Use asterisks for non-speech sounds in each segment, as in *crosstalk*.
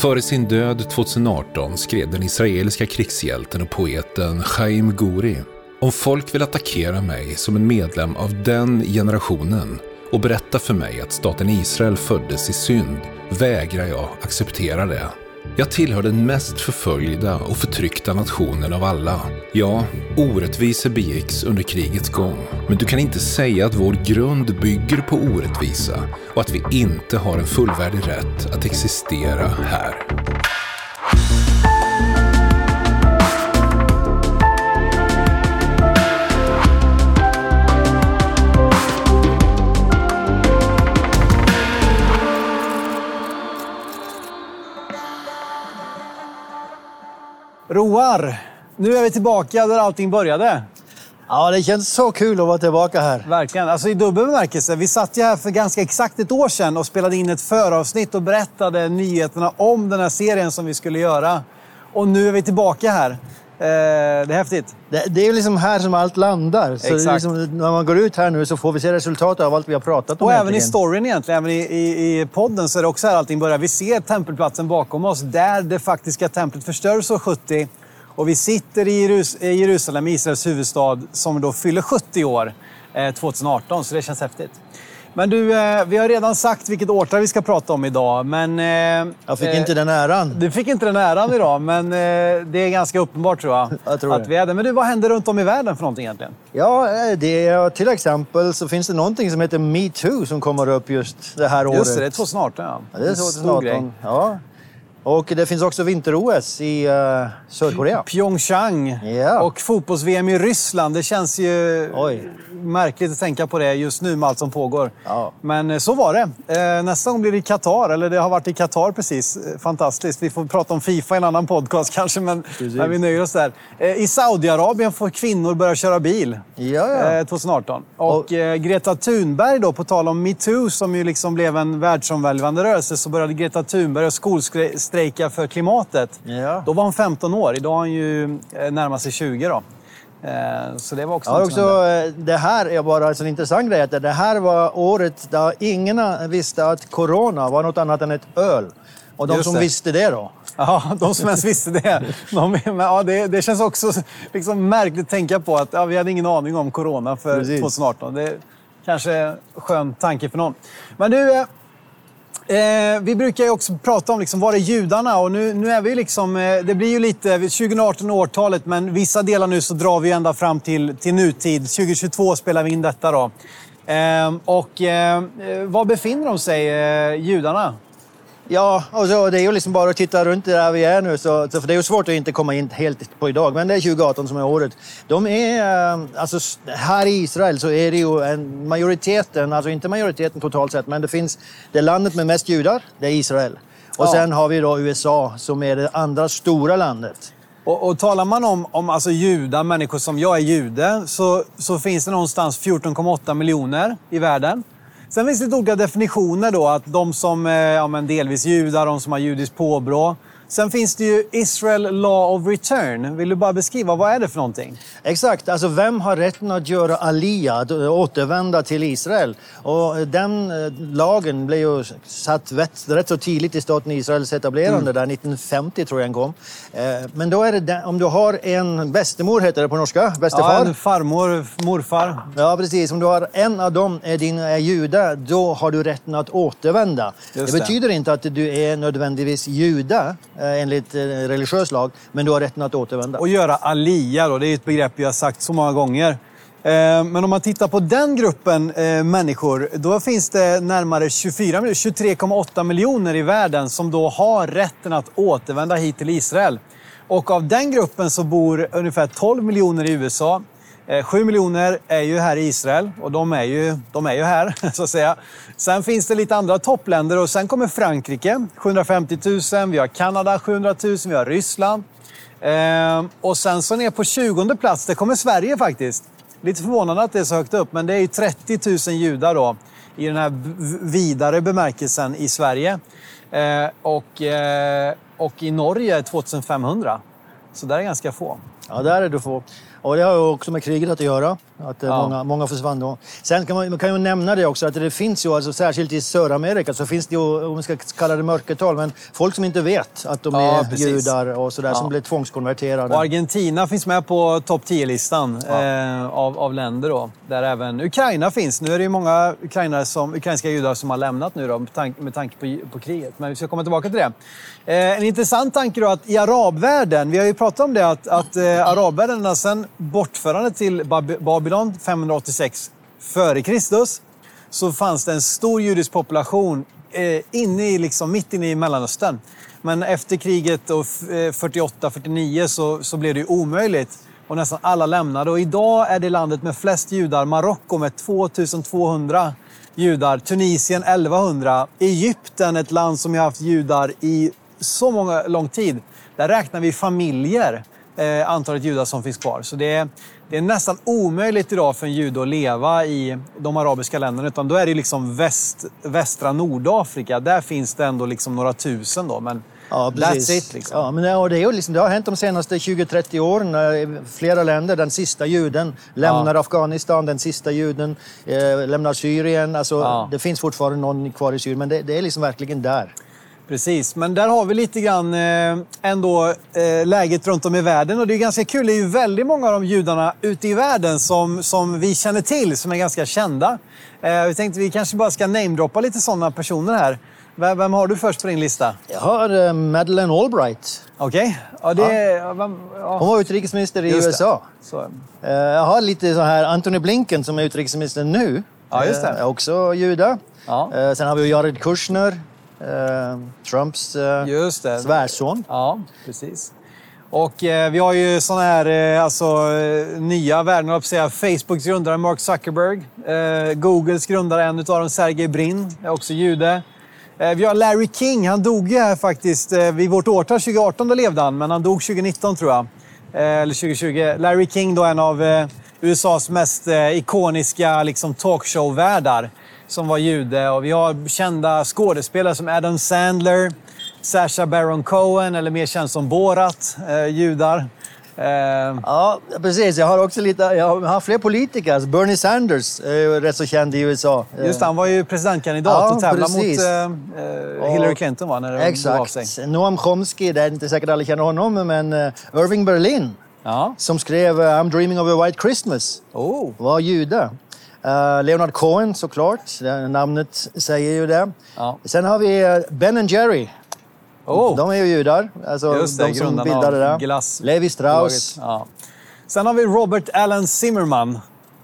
Före sin död 2018 skrev den israeliska krigshjälten och poeten Chaim Guri om folk vill attackera mig som en medlem av den generationen och berätta för mig att staten Israel föddes i synd vägrar jag acceptera det. Jag tillhör den mest förföljda och förtryckta nationen av alla. Ja, orättvisor begicks under krigets gång. Men du kan inte säga att vår grund bygger på orättvisa och att vi inte har en fullvärdig rätt att existera här. Roar, nu är vi tillbaka där allting började. Ja, det känns så kul att vara tillbaka här. Verkligen. Alltså i dubbel bemärkelse. Vi satt ju här för ganska exakt ett år sedan och spelade in ett föravsnitt och berättade nyheterna om den här serien som vi skulle göra. Och nu är vi tillbaka här. Eh, det är häftigt. Det, det är liksom här som allt landar. Så liksom, när man går ut här nu så får vi se resultatet av allt vi har pratat om. Och även i egentligen. storyn egentligen, även i, i, i podden så är det också här allting börjar. Vi ser tempelplatsen bakom oss där det faktiska templet förstördes år 70. Och vi sitter i Jerus i Jerusalem, Israels huvudstad, som då fyller 70 år eh, 2018. Så det känns häftigt. Men du, eh, vi har redan sagt vilket årtal vi ska prata om idag. Men, eh, Jag fick eh, inte den äran. Du fick inte den äran idag, men eh, det är ganska uppenbart tror jag. Jag tror att det. vi är det. Men du, vad händer runt om i världen för någonting egentligen? Ja, det är, till exempel så finns det någonting som heter metoo som kommer upp just det här året. Just det, det är 2018 ja. Ja, det är En stor grej. 2018. Ja. Och det finns också vinter-OS i uh, Sydkorea. Pyeongchang Ja. och fotbolls-VM i Ryssland. Det känns ju Oj. märkligt att tänka på det just nu med allt som pågår. Ja. Men eh, så var det. Eh, Nästa gång blir det i Qatar, eller det har varit i Qatar precis. Fantastiskt. Vi får prata om Fifa i en annan podcast *laughs* kanske, men, men vi nöjer oss där. I Saudiarabien får kvinnor börja köra bil. Ja, ja. Eh, 2018. Och, Och- Greta Thunberg då, på tal om metoo som ju liksom blev en världsomvälvande rörelse, så började Greta Thunberg att skolstrejka för klimatet. Ja. Då var hon 15 år. Idag är hon ju eh, närmar sig 20 då. Eh, Så det var också Ja, också, eh, det här är bara en intressant grej. att Det här var året där ingen visste att corona var något annat än ett öl. Och de Just som det. visste det då? *laughs* Ja, de som ens visste det. De, ja, det, det känns också liksom märkligt att tänka på att ja, vi hade ingen aning om corona för Precis. 2018. Det är kanske en skön tanke för någon. Men du, eh, vi brukar ju också prata om liksom, var är judarna? Och nu, nu är vi liksom, eh, det blir ju lite 2018 årtalet, men vissa delar nu så drar vi ända fram till, till nutid. 2022 spelar vi in detta då. Ehm, eh, och eh, var befinner de sig, eh, judarna? Ja, och så, det är ju liksom bara att titta runt där vi är nu. Så, så, för det är ju svårt att inte komma in helt på idag, men det är 2018 som är året. De är, eh, alltså här i Israel så är det ju en majoriteten, alltså inte majoriteten totalt sett, men det finns det landet med mest judar, det är Israel. Och Ja. sen har vi då USA som är det andra stora landet. Och, och talar man om, om alltså judar, människor som jag är jude, så, så finns det någonstans 14,8 miljoner i världen. Sen finns det lite olika definitioner då, att de som är ja, men delvis judar, de som har judiskt påbrå. Sen finns det ju Israel Law of Return. Vill du bara beskriva, vad är det för någonting? Exakt, alltså vem har rätten att göra aliyah, att återvända till Israel? Och den eh, lagen blev ju satt rätt, rätt så tidigt i staten Israels etablerande, där 1950 tror jag den kom. Eh, Men då är det den, om du har en bestemor, heter det på norska, Ja, bästefar. en farmor, morfar. Ja, precis. Om du har en av dem är din är jude, då har du rätten att återvända. Just det det. betyder inte att du är nödvändigtvis jude eh, Eh, enligt eh, religiös lag, men du har rätten att återvända. Och göra alia då, det är ett begrepp vi har sagt så många gånger. Eh, men om man tittar på den gruppen människor, då finns det närmare 24 miljoner, 23,8 miljoner i världen som då har rätten att återvända hit till Israel. Och av den gruppen så bor ungefär 12 miljoner i USA. Eh, sju miljoner är ju här i Israel och de är ju, de är ju här, *laughs* så att säga. Sen finns det lite andra toppländer och sen kommer Frankrike, 750 000. Vi har Kanada, 700 000. Vi har Ryssland. Eh, och sen så ner på 20 plats, det kommer Sverige faktiskt. Lite förvånande att det är så högt upp, men det är ju 30 000 judar då i den här vidare bemärkelsen i Sverige. Eh, och, och i Norge 2500. Så där är ganska få. Ja, där är du få. Och det har ju också med kriget att göra. Att eh, Ja. många, många försvann då. Sen kan man, man kan ju nämna det också att det finns ju, alltså, särskilt i Sydamerika, så finns det ju, om man ska kalla det mörkertal, men folk som inte vet att de Ja, är precis. judar och sådär, Ja. som blir tvångskonverterade. Och Argentina finns med på topp 10-listan eh, av, av länder då, där även Ukraina finns. Nu är det ju många ukrainare som, ukrainska judar som har lämnat nu då, med, tank, med tanke på, på kriget. Men vi ska komma tillbaka till det. Eh, en intressant tanke då att i arabvärlden, vi har ju pratat om det, att, att eh, arabvärlden sedan bortförandet till Bab- Babylon 586 före Kristus så fanns det en stor judisk population eh, inne i, liksom, mitt inne i Mellanöstern. Men efter kriget och eh, 48-49 så, så blev det ju omöjligt. Och nästan alla lämnade. Och idag är det landet med flest judar, Marocko med 2200 judar, Tunisien 1100, Egypten ett land som har haft judar i så många, lång tid. Där räknar vi familjer, eh, antalet judar som finns kvar. Så det är, det är nästan omöjligt idag för en jude att leva i de arabiska länderna. Utan då är det liksom väst, västra Nordafrika. Där finns det ändå liksom några tusen då. Men Ja, that's it liksom. Ja, men det, är liksom, det har hänt de senaste 20-30 åren. när Flera länder, den sista juden lämnar Afghanistan, den sista juden eh, lämnar Syrien. Alltså, Ja. Det finns fortfarande någon kvar i Syrien, men det, det är liksom verkligen där. Precis, men där har vi lite grann eh, ändå eh, läget runt om i världen. Och det är ganska kul, det är ju väldigt många av de judarna ute i världen som, som vi känner till, som är ganska kända. Eh, vi tänkte vi kanske bara ska namedroppa lite sådana personer här. Vem, har du först på din lista? Jag har Madeleine Albright. Okej? Ja, det ja. Ja. Hon var utrikesminister i. USA. Jag har lite så här Antony Blinken som är utrikesminister nu. Ja, just det. Är också juda. Sen har vi Jared Kushner, Trumps eh, just det. svärson. Ja, precis. Och eh, vi har ju såna här eh, alltså, eh, nya värden, att säga. Facebooks grundare Mark Zuckerberg. Eh, Googles grundare, en av dem, Sergey Brin, är också jude. Eh, vi har Larry King, han dog ju här faktiskt eh, vid vårt årtal 2018, då levde han, men han dog 2019 tror jag. Eh, eller 2020. Larry King då en av eh, USAs mest eh, ikoniska liksom, talkshow-värdar som var jude. Och vi har kända skådespelare som Adam Sandler, Sacha Baron Cohen, eller mer känd som Borat, eh, judar. Eh, Ja, precis. Jag har också lite, jag har fler politiker. Alltså Bernie Sanders är ju rätt så känd i USA. just det, han var ju presidentkandidat Ja, och tävlade mot eh, eh, Hillary Clinton va, när det begav sig. Exakt. Noam Chomsky, det är inte säkert alla känner honom, men eh, Irving Berlin Ja. som skrev eh, I'm dreaming of a white Christmas Oh. var jude. Eh, Leonard Cohen såklart, namnet säger ju det. Ja. Sen har vi eh, Ben and Jerry. Oh. De är ju judar, alltså Just det, de som bildade det. glass- Levi Strauss. Ja. Sen har vi Robert Allen Zimmerman.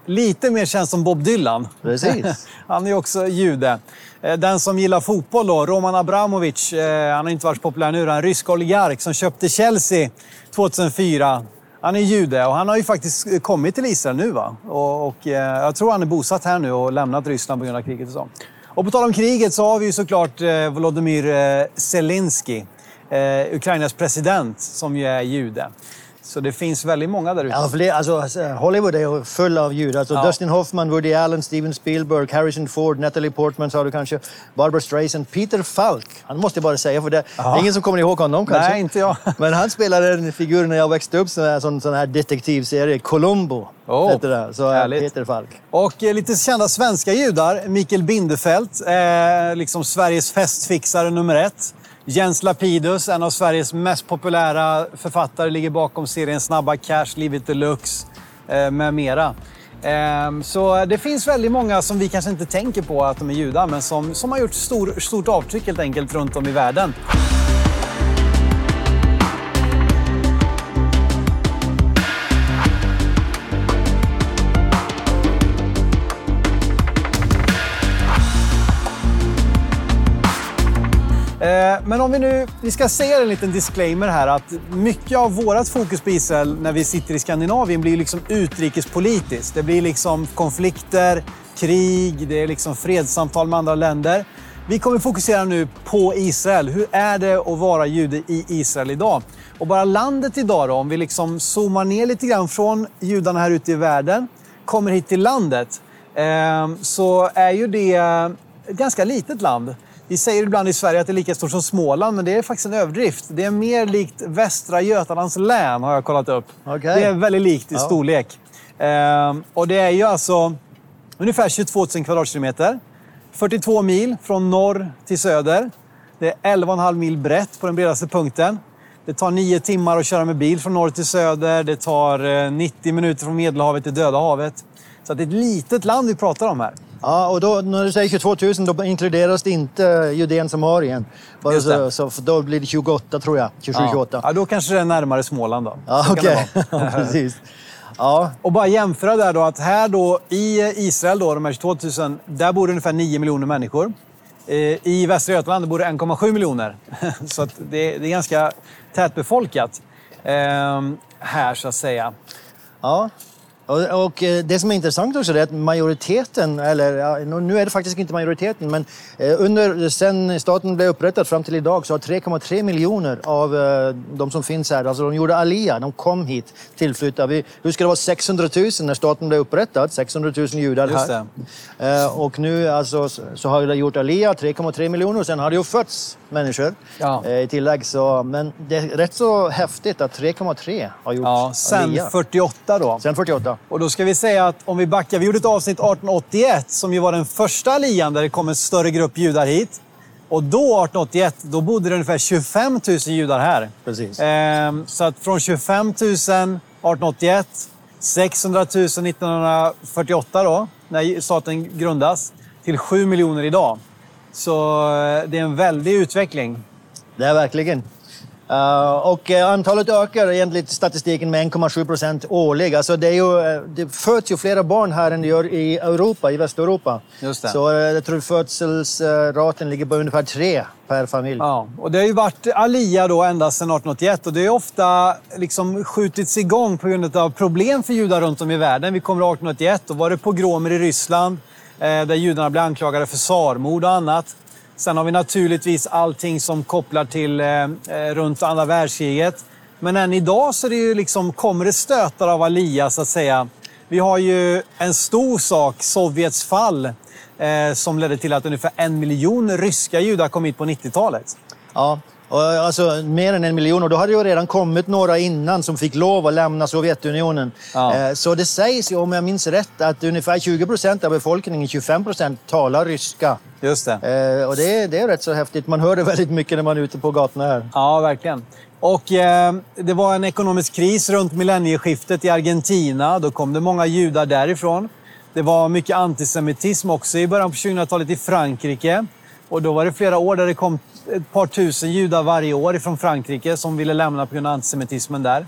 Lite mer känd som Bob Dylan. Precis. *laughs* han är också jude. Eh, Den som gillar fotboll då, Roman Abramovic, han har inte varit så populär nu, en rysk oligark som köpte Chelsea 2004. Han är jude och han har ju faktiskt kommit till Israel nu. Va? Och, och, eh, jag tror han är bosatt här nu och lämnat Ryssland på grund av kriget. Och, så. och på tal om kriget så har vi ju såklart eh, Volodymyr eh, Zelensky, eh, Ukrainas president, som ju är jude. Så det finns väldigt många där ute. Ja, fler, alltså, Hollywood är full av judar. Alltså, Ja. Dustin Hoffman, Woody Allen, Steven Spielberg, Harrison Ford, Natalie Portman sa du kanske, Barbara Streisand, Peter Falk. Han måste jag bara säga, för det, det är ingen som kommer ihåg honom kanske. Nej, inte jag. *laughs* Men han spelade en figur när jag växte upp, en sån, sån här detektivserie, Columbo. Oh, heter det. Så eh, härligt. Peter Falk. Och eh, lite kända svenska judar. Mikael Bindefeld, eh, liksom Sveriges festfixare nummer ett. Jens Lapidus, en av Sveriges mest populära författare, ligger bakom serien Snabba Cash, Livet Deluxe eh, med mera. Ehm, så det finns väldigt många som vi kanske inte tänker på att de är judar, men som, som har gjort stor, stort avtryck helt enkelt runt om i världen. Men om vi nu, vi ska säga en liten disclaimer här att mycket av vårt fokus på Israel när vi sitter i Skandinavien blir liksom utrikespolitiskt. Det blir liksom konflikter, krig, det är liksom fredssamtal med andra länder. Vi kommer fokusera nu på Israel. Hur är det att vara jude i Israel idag? Och bara landet idag då, om vi liksom zoomar ner lite grann från judarna här ute i världen, kommer hit till landet, ehm, så är ju det ett ganska litet land. Vi säger ibland i Sverige att det är lika stort som Småland, men det är faktiskt en överdrift. Det är mer likt Västra Götalands län, har jag kollat upp. Okej. Det är väldigt likt i Ja. storlek. Ehm, och det är ju alltså ungefär 22 000 kvadratkilometer. 42 mil från norr till söder. Det är 11,5 mil brett på den bredaste punkten. Det tar 9 timmar att köra med bil från norr till söder. Det tar eh, 90 minuter från Medelhavet till Döda havet. Så det är ett litet land vi pratar om här. Ja, och då, när du säger 22 000 då inkluderas det inte Judeen Samarien. Bara så, så, för då blir det 28 tror jag. 27-28. Ja. ja, då kanske det är närmare Småland då. Ja, okej. *laughs* Ja, precis. Ja, Och bara jämföra där då att här då i Israel, då, de här 22 000, där bor det ungefär 9 miljoner människor. Eh, I Västra Götaland bor det 1,7 miljoner. *laughs* Så att det, det är ganska tätbefolkat eh, här så att säga. ja. Och, och eh, det som är intressant också är att majoriteten, eller nu är det faktiskt inte majoriteten, men eh, under, sen staten blev upprättad fram till idag så har 3,3 miljoner av eh, de som finns här, alltså de gjorde alia, de kom hit, tillflyttade. Hur ska det vara 600 000 när staten blev upprättad? 600 000 judar här. Och nu alltså, så- har det gjort alia, 3,3 miljoner, och sen har det ju fötts människor Ja. eh, i tillägg. Så, men det är rätt så häftigt att 3,3 har gjort Ja, sen alia. 48 då. Sen 48. Och då ska vi säga att om vi backar, vi gjorde ett avsnitt 1881 som ju var den första alian där det kom en större grupp judar hit. Och då, 1881, då bodde det ungefär 25 000 judar här. Precis. Ehm, så att från 25 000 1881, 600 000 1948 då, när staten grundas, till 7 miljoner idag. Så eh, det är en väldig utveckling. Det är verkligen. Uh, och eh, antalet ökar enligt statistiken med 1,7 procent årligen. Alltså det, är ju, eh, det föds ju flera barn här än det gör i Europa, i Västeuropa. Just det. Så eh, jag tror födselsraten ligger på ungefär tre per familj. Ja, och det har ju varit alia då ända sedan 1881 och det har ofta liksom skjutits igång på grund av problem för judar runt om i världen. Vi kommer 1881, då var det pogromer i Ryssland eh, Eh, där judarna blir anklagade för tsarmord och annat. Sen har vi naturligtvis allting som kopplar till eh, eh, runt andra världskriget. Men än idag så är det ju liksom, kommer det stötar av alia så att säga. Vi har ju en stor sak, Sovjets fall, eh, som ledde till att ungefär en miljon ryska judar kom hit på 90-talet. Ja, alltså mer än en miljon. Och då hade ju redan kommit några innan som fick lov att lämna Sovjetunionen. Ja. Eh, Så det sägs, om jag minns rätt, att ungefär 20 procent av befolkningen, 25 procent, talar ryska. Just det. Eh, Och det är, det är rätt så häftigt. Man hör det väldigt mycket när man är ute på gatorna här. Ja, verkligen. Och eh, det var en ekonomisk kris runt millennieskiftet i Argentina. Då kom det många judar därifrån. Det var mycket antisemitism också i början på 2000-talet i Frankrike. Och då var det flera år där det kom ett par tusen judar varje år från Frankrike som ville lämna på grund av antisemitismen där.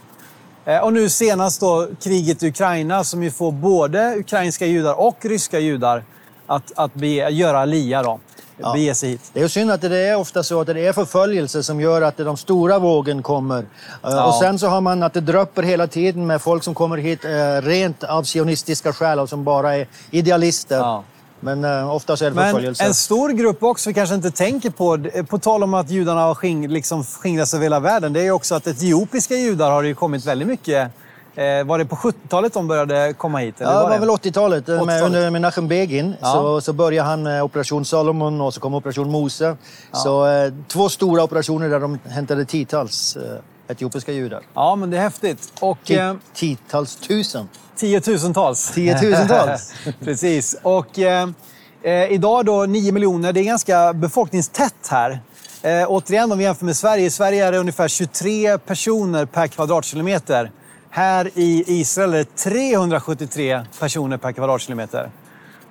Eh, Och nu senast då kriget i Ukraina som ju får både ukrainska judar och ryska judar att, att bege, göra alia då. Ja. Bege sig hit. Det är synd att det är ofta så att det är förföljelse som gör att de stora vågen kommer. Eh, Ja. Och sen så har man att det dröpper hela tiden med folk som kommer hit eh, rent av sionistiska skäl och som bara är idealister. Ja. Men eh, ofta så är det Men förföljelse. en stor grupp också vi kanske inte tänker på, på tal om att judarna har sking, liksom skingrats över hela världen, det är ju också att etiopiska judar har det ju kommit väldigt mycket. Eh, var det på 70-talet de började komma hit? eller Ja, det var det? väl 80-talet. eh, Med, 80-talet. under Menachem Begin Ja. så, så började han med Operation Salomon och så kom Operation Mose. Så eh, två stora operationer där de hämtade tiotals eh, etiopiska judar. Ja, men det är häftigt. Och Ti- eh, Tiotals tusen. Tiotusentals. Tiotusentals. *laughs* Precis. Och eh, eh, idag då 9 miljoner, det är ganska befolkningstätt här. Eh, återigen om vi jämför med Sverige. I Sverige är det ungefär 23 personer per kvadratkilometer. Här i Israel är det 373 personer per kvadratkilometer.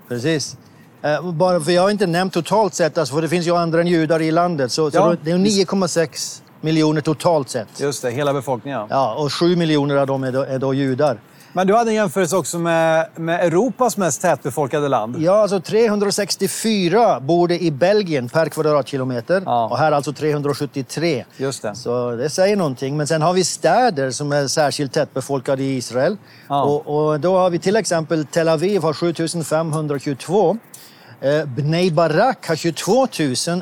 Precis. Eh, bara för jag har inte nämnt totalt sett, alltså, för det finns ju andra än judar i landet. Så, så Ja, då- det är ju 9,6 miljoner totalt sett. Just det, hela befolkningen. Ja. Ja, och 7 miljoner av dem är då, är då judar. Men du hade en jämförelse också med, med Europas mest tätbefolkade land. Ja, alltså 364 bor det i Belgien per kvadratkilometer. Ja. Och här alltså 373. Just det. Så det säger någonting. Men sen har vi städer som är särskilt tättbefolkade i Israel. Ja. Och, och då har vi till exempel Tel Aviv har 7522. Eh, Bnei Barak har 22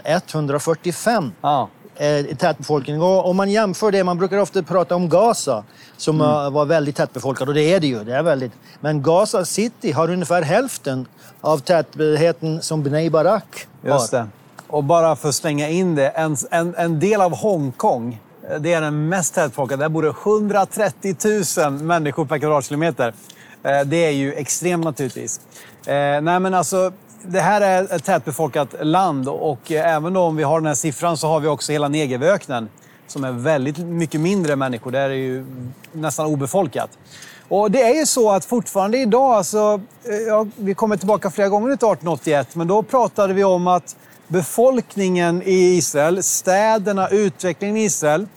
145 Ja. Eh, tätbefolkning. Och om man jämför det, man brukar ofta prata om Gaza som Mm. eh, var väldigt tätbefolkad och det är det ju. Det är väldigt. Men Gaza city har ungefär hälften av tätheten som Bnei Barak har. Just det. Och bara för att slänga in det, en, en, en del av Hongkong, eh, det är den mest tätfolkade. Där bor det 130 000 människor per kvadratkilometer. Det är ju extremt naturligtvis. Eh, nej men alltså, det här är ett tätbefolkat land och eh, även om vi har den här siffran så har vi också hela Negevöknen som är väldigt mycket mindre människor. Där är det ju nästan obefolkat. Och det är ju så att fortfarande idag, alltså, eh, ja, vi kommer tillbaka flera gånger till 1881, men då pratade vi om att befolkningen i Israel, städerna, utvecklingen i Israel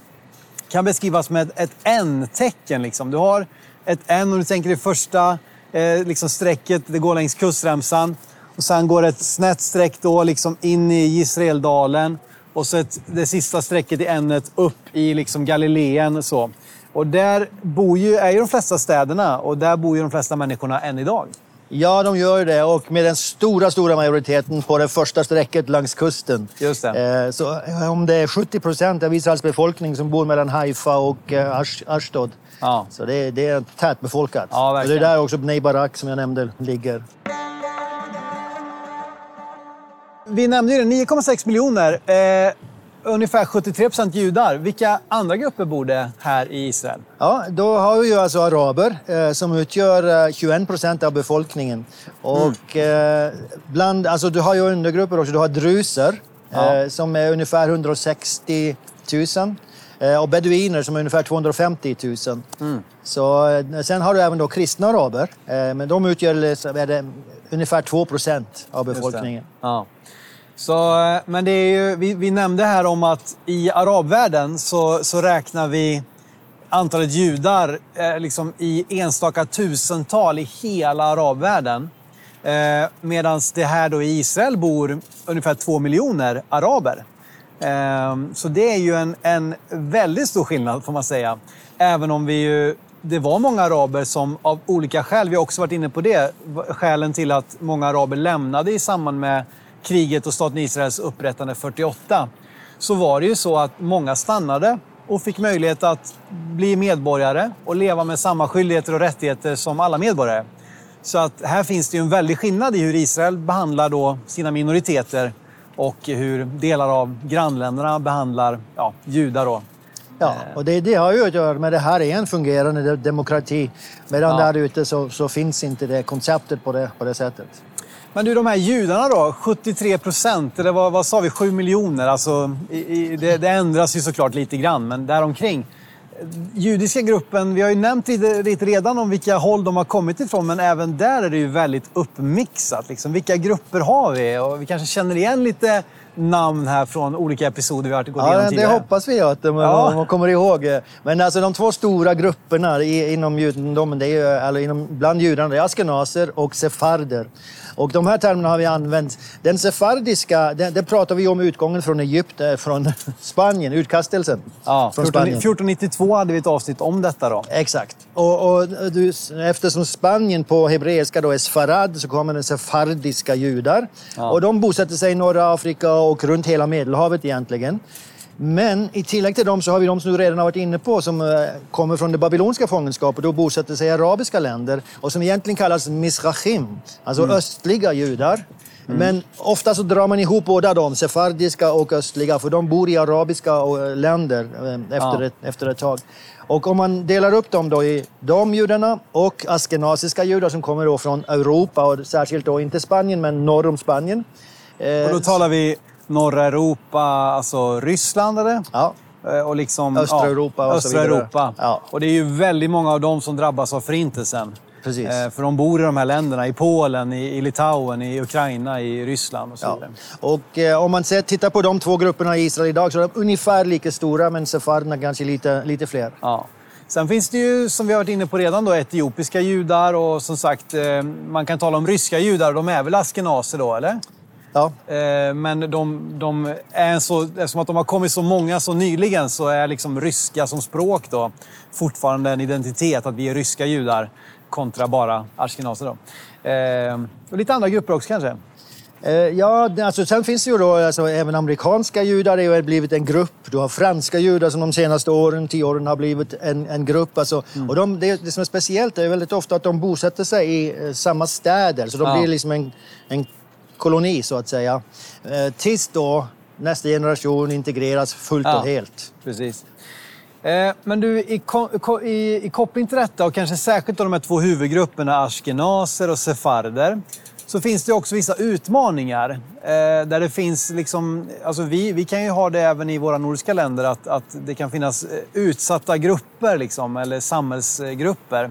kan beskrivas med ett N-tecken. Liksom. Du har ett N om du tänker det första eh, liksom strecket, det går längs kustremsan. Och sen går ett snett streck då liksom in i Israeldalen. Och så ett, det sista strecket i N upp i liksom Galileen. Så. Och där bor ju, är ju de flesta städerna och där bor ju de flesta människorna än idag. Ja, de gör det. Och med den stora, stora majoriteten på det första strecket längs kusten. Just det. Eh, så om det är 70 procent av Israels befolkning som bor mellan Haifa och eh, Ashdod. Ja. Så det, det är tätbefolkat. Ja, och det är där också Bnei Barak, som jag nämnde, ligger. Vi nämnde ju det, 9,6 miljoner. Eh, ungefär 73 procent judar. Vilka andra grupper bor det här i Israel? Ja, då har vi ju alltså araber eh, som utgör eh, 21 procent av befolkningen. Och eh, bland, alltså du har ju undergrupper också. Du har druser Ja. eh, som är ungefär 160 000. Eh, och beduiner som är ungefär 250 000. Så, eh, sen har du även då kristna araber. Eh, men de utgör eh, så ungefär 2 procent av befolkningen. Ja. Så, eh, men det är ju, vi, vi nämnde här om att i arabvärlden så, så räknar vi antalet judar eh, liksom i enstaka tusental i hela arabvärlden. Eh, Medan det här då i Israel bor ungefär två miljoner araber. Eh, så det är ju en, en väldigt stor skillnad får man säga. Även om vi ju, det var många araber som av olika skäl, vi har också varit inne på det, skälen till att många araber lämnade i samband med kriget och staten Israels upprättande 48. Så var det ju så att många stannade och fick möjlighet att bli medborgare och leva med samma skyldigheter och rättigheter som alla medborgare. Så att här finns det ju en väldig skillnad i hur Israel behandlar då sina minoriteter och hur delar av grannländerna behandlar ja, judar. Då. Ja, och det, det har ju att göra med det här är en fungerande de- demokrati. Medan Ja. där ute så, så finns inte det konceptet på det, på det sättet. Men du, de här judarna då? 73 procent, eller vad, vad sa vi? 7 miljoner? Alltså, i, i, det, det ändras ju såklart lite grann, men däromkring. Judiska gruppen, vi har ju nämnt lite, lite redan om vilka håll de har kommit ifrån, men även där är det ju väldigt uppmixat. Liksom. Vilka grupper har vi? Och vi kanske känner igen lite namn här från olika episoder vi har gått igenom Ja, det tidigare. hoppas vi att de, Ja. man kommer ihåg. Men alltså de två stora grupperna inom judendomen, det är eller inom, bland judarna, det är askenaser och sefarder. Och de här termerna har vi använt. Den sefardiska, det, det pratar vi om utgången från Egypten, från *laughs* Spanien, utkastelsen Ja, från 14, Spanien. 1492 hade vi ett avsnitt om detta då. Exakt. Och, och du, eftersom Spanien på hebreiska då är sfarad så kommer det sefardiska judar. Och de bosätter sig i norra Afrika och runt hela Medelhavet egentligen. Men i tillägg till dem så har vi de som du redan har varit inne på som eh, kommer från det babyloniska fångenskapet och bosätter sig i arabiska länder och som egentligen kallas misrachim, alltså östliga judar. Men ofta så drar man ihop båda dem, sefardiska och östliga, för de bor i arabiska eh, länder eh, efter, Ja. ett, efter ett tag. Och om man delar upp dem då i de judarna och askenasiska judar som kommer då från Europa och särskilt då inte Spanien men norr om Spanien. Och då talar vi norra Europa, alltså Ryssland eller? Ja, Eh, Och liksom, Östra Europa och så östra vidare. Europa. Ja. Och det är ju väldigt många av dem som drabbas av förintelsen. Precis. Eh, För de bor i de här länderna, i Polen, i, Litauen, i Ukraina, i Ryssland och så ja. vidare. Och eh, om man ser, tittar på de två grupperna i Israel idag så är de ungefär lika stora men sefarderna kanske lite, lite fler. Ja. Sen finns det ju, som vi har varit inne på redan, då, etiopiska judar och som sagt, man kan tala om ryska judar. De är väl askenaser då, eller? Ja, Eh, Men de, de är så, eftersom att de har kommit så många så nyligen så är liksom ryska som språk då fortfarande en identitet, att vi är ryska judar kontra bara ashkenazer. Då. Eh, och lite andra grupper också kanske. Eh, Ja, alltså, sen finns det ju då alltså, även amerikanska judar. Har blivit en grupp. Du har franska judar som de senaste åren, tio åren har blivit en, en grupp. Alltså, Mm. och de, det, det som är speciellt är väldigt ofta att de bosätter sig i eh, samma städer. Så de Ja. blir liksom en, en koloni så att säga. Eh, tills då nästa generation integreras fullt Ja. och helt. Precis. Eh, Men du, i, i, i koppling till detta och kanske särskilt de här två huvudgrupperna, ashkenaser och sefarder, så finns det också vissa utmaningar. Eh, där det finns liksom, alltså vi, vi kan ju ha det även i våra nordiska länder, att, att det kan finnas utsatta grupper liksom, eller samhällsgrupper.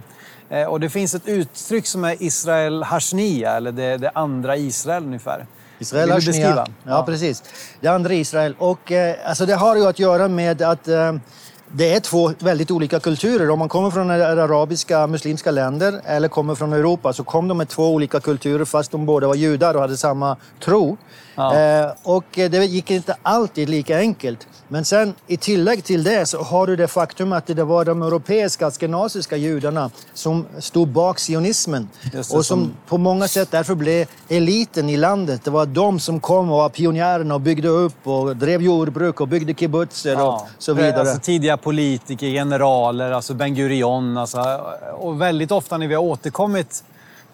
Eh, och det finns ett uttryck som är Israel Hashnia, eller det, det andra Israel ungefär. Israel Vill du Hashnia. beskriva? Ja, precis. Det andra Israel. Och, eh, alltså det har ju att göra med att eh, det är två väldigt olika kulturer. Om man kommer från arabiska, muslimska länder eller kommer från Europa så kom de med två olika kulturer fast de båda var judar och hade samma tro. Ja. Eh, och det gick inte alltid lika enkelt. Men sen i tillägg till det så har du det faktum att det var de europeiska, askenaziska judarna som stod bak sionismen. Det, och som som- på många sätt därför blev eliten i landet. Det var de som kom och var pionjärerna och byggde upp och drev jordbruk och byggde kibbutzer och så vidare. Alltså, tidiga politiker, generaler, alltså Ben Gurion. Alltså, och väldigt ofta när vi har återkommit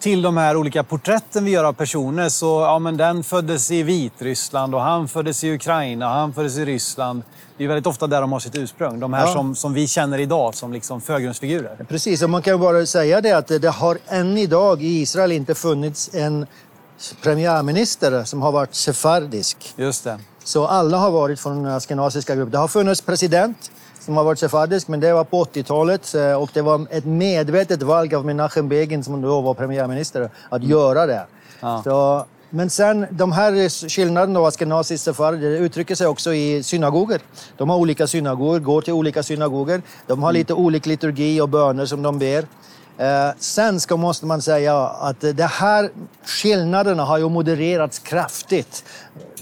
till de här olika porträtten vi gör av personer så, ja men den föddes i Vitryssland och han föddes i Ukraina och han föddes i Ryssland. Det är väldigt ofta där de har sitt ursprung. De här Ja. som, som vi känner idag som liksom förgrundsfigurer. Precis, och man kan bara säga det att det har än idag i Israel inte funnits en premiärminister som har varit sefardisk. Just det. Så alla har varit från den askenaziska gruppen. Det har funnits president som har varit sefardisk, men det var på 80-talet eh, och det var ett medvetet val av Menachem Begin som då var premiärminister att göra det. Ja. Så, men sen de här skillnaderna av askenazisk sefard det uttrycker sig också i synagoger. De har olika synagogor, går till olika synagoger. De har lite olika liturgi och böner som de ber. Eh, sen ska, måste man säga att det här skillnaderna har ju modererats kraftigt mm,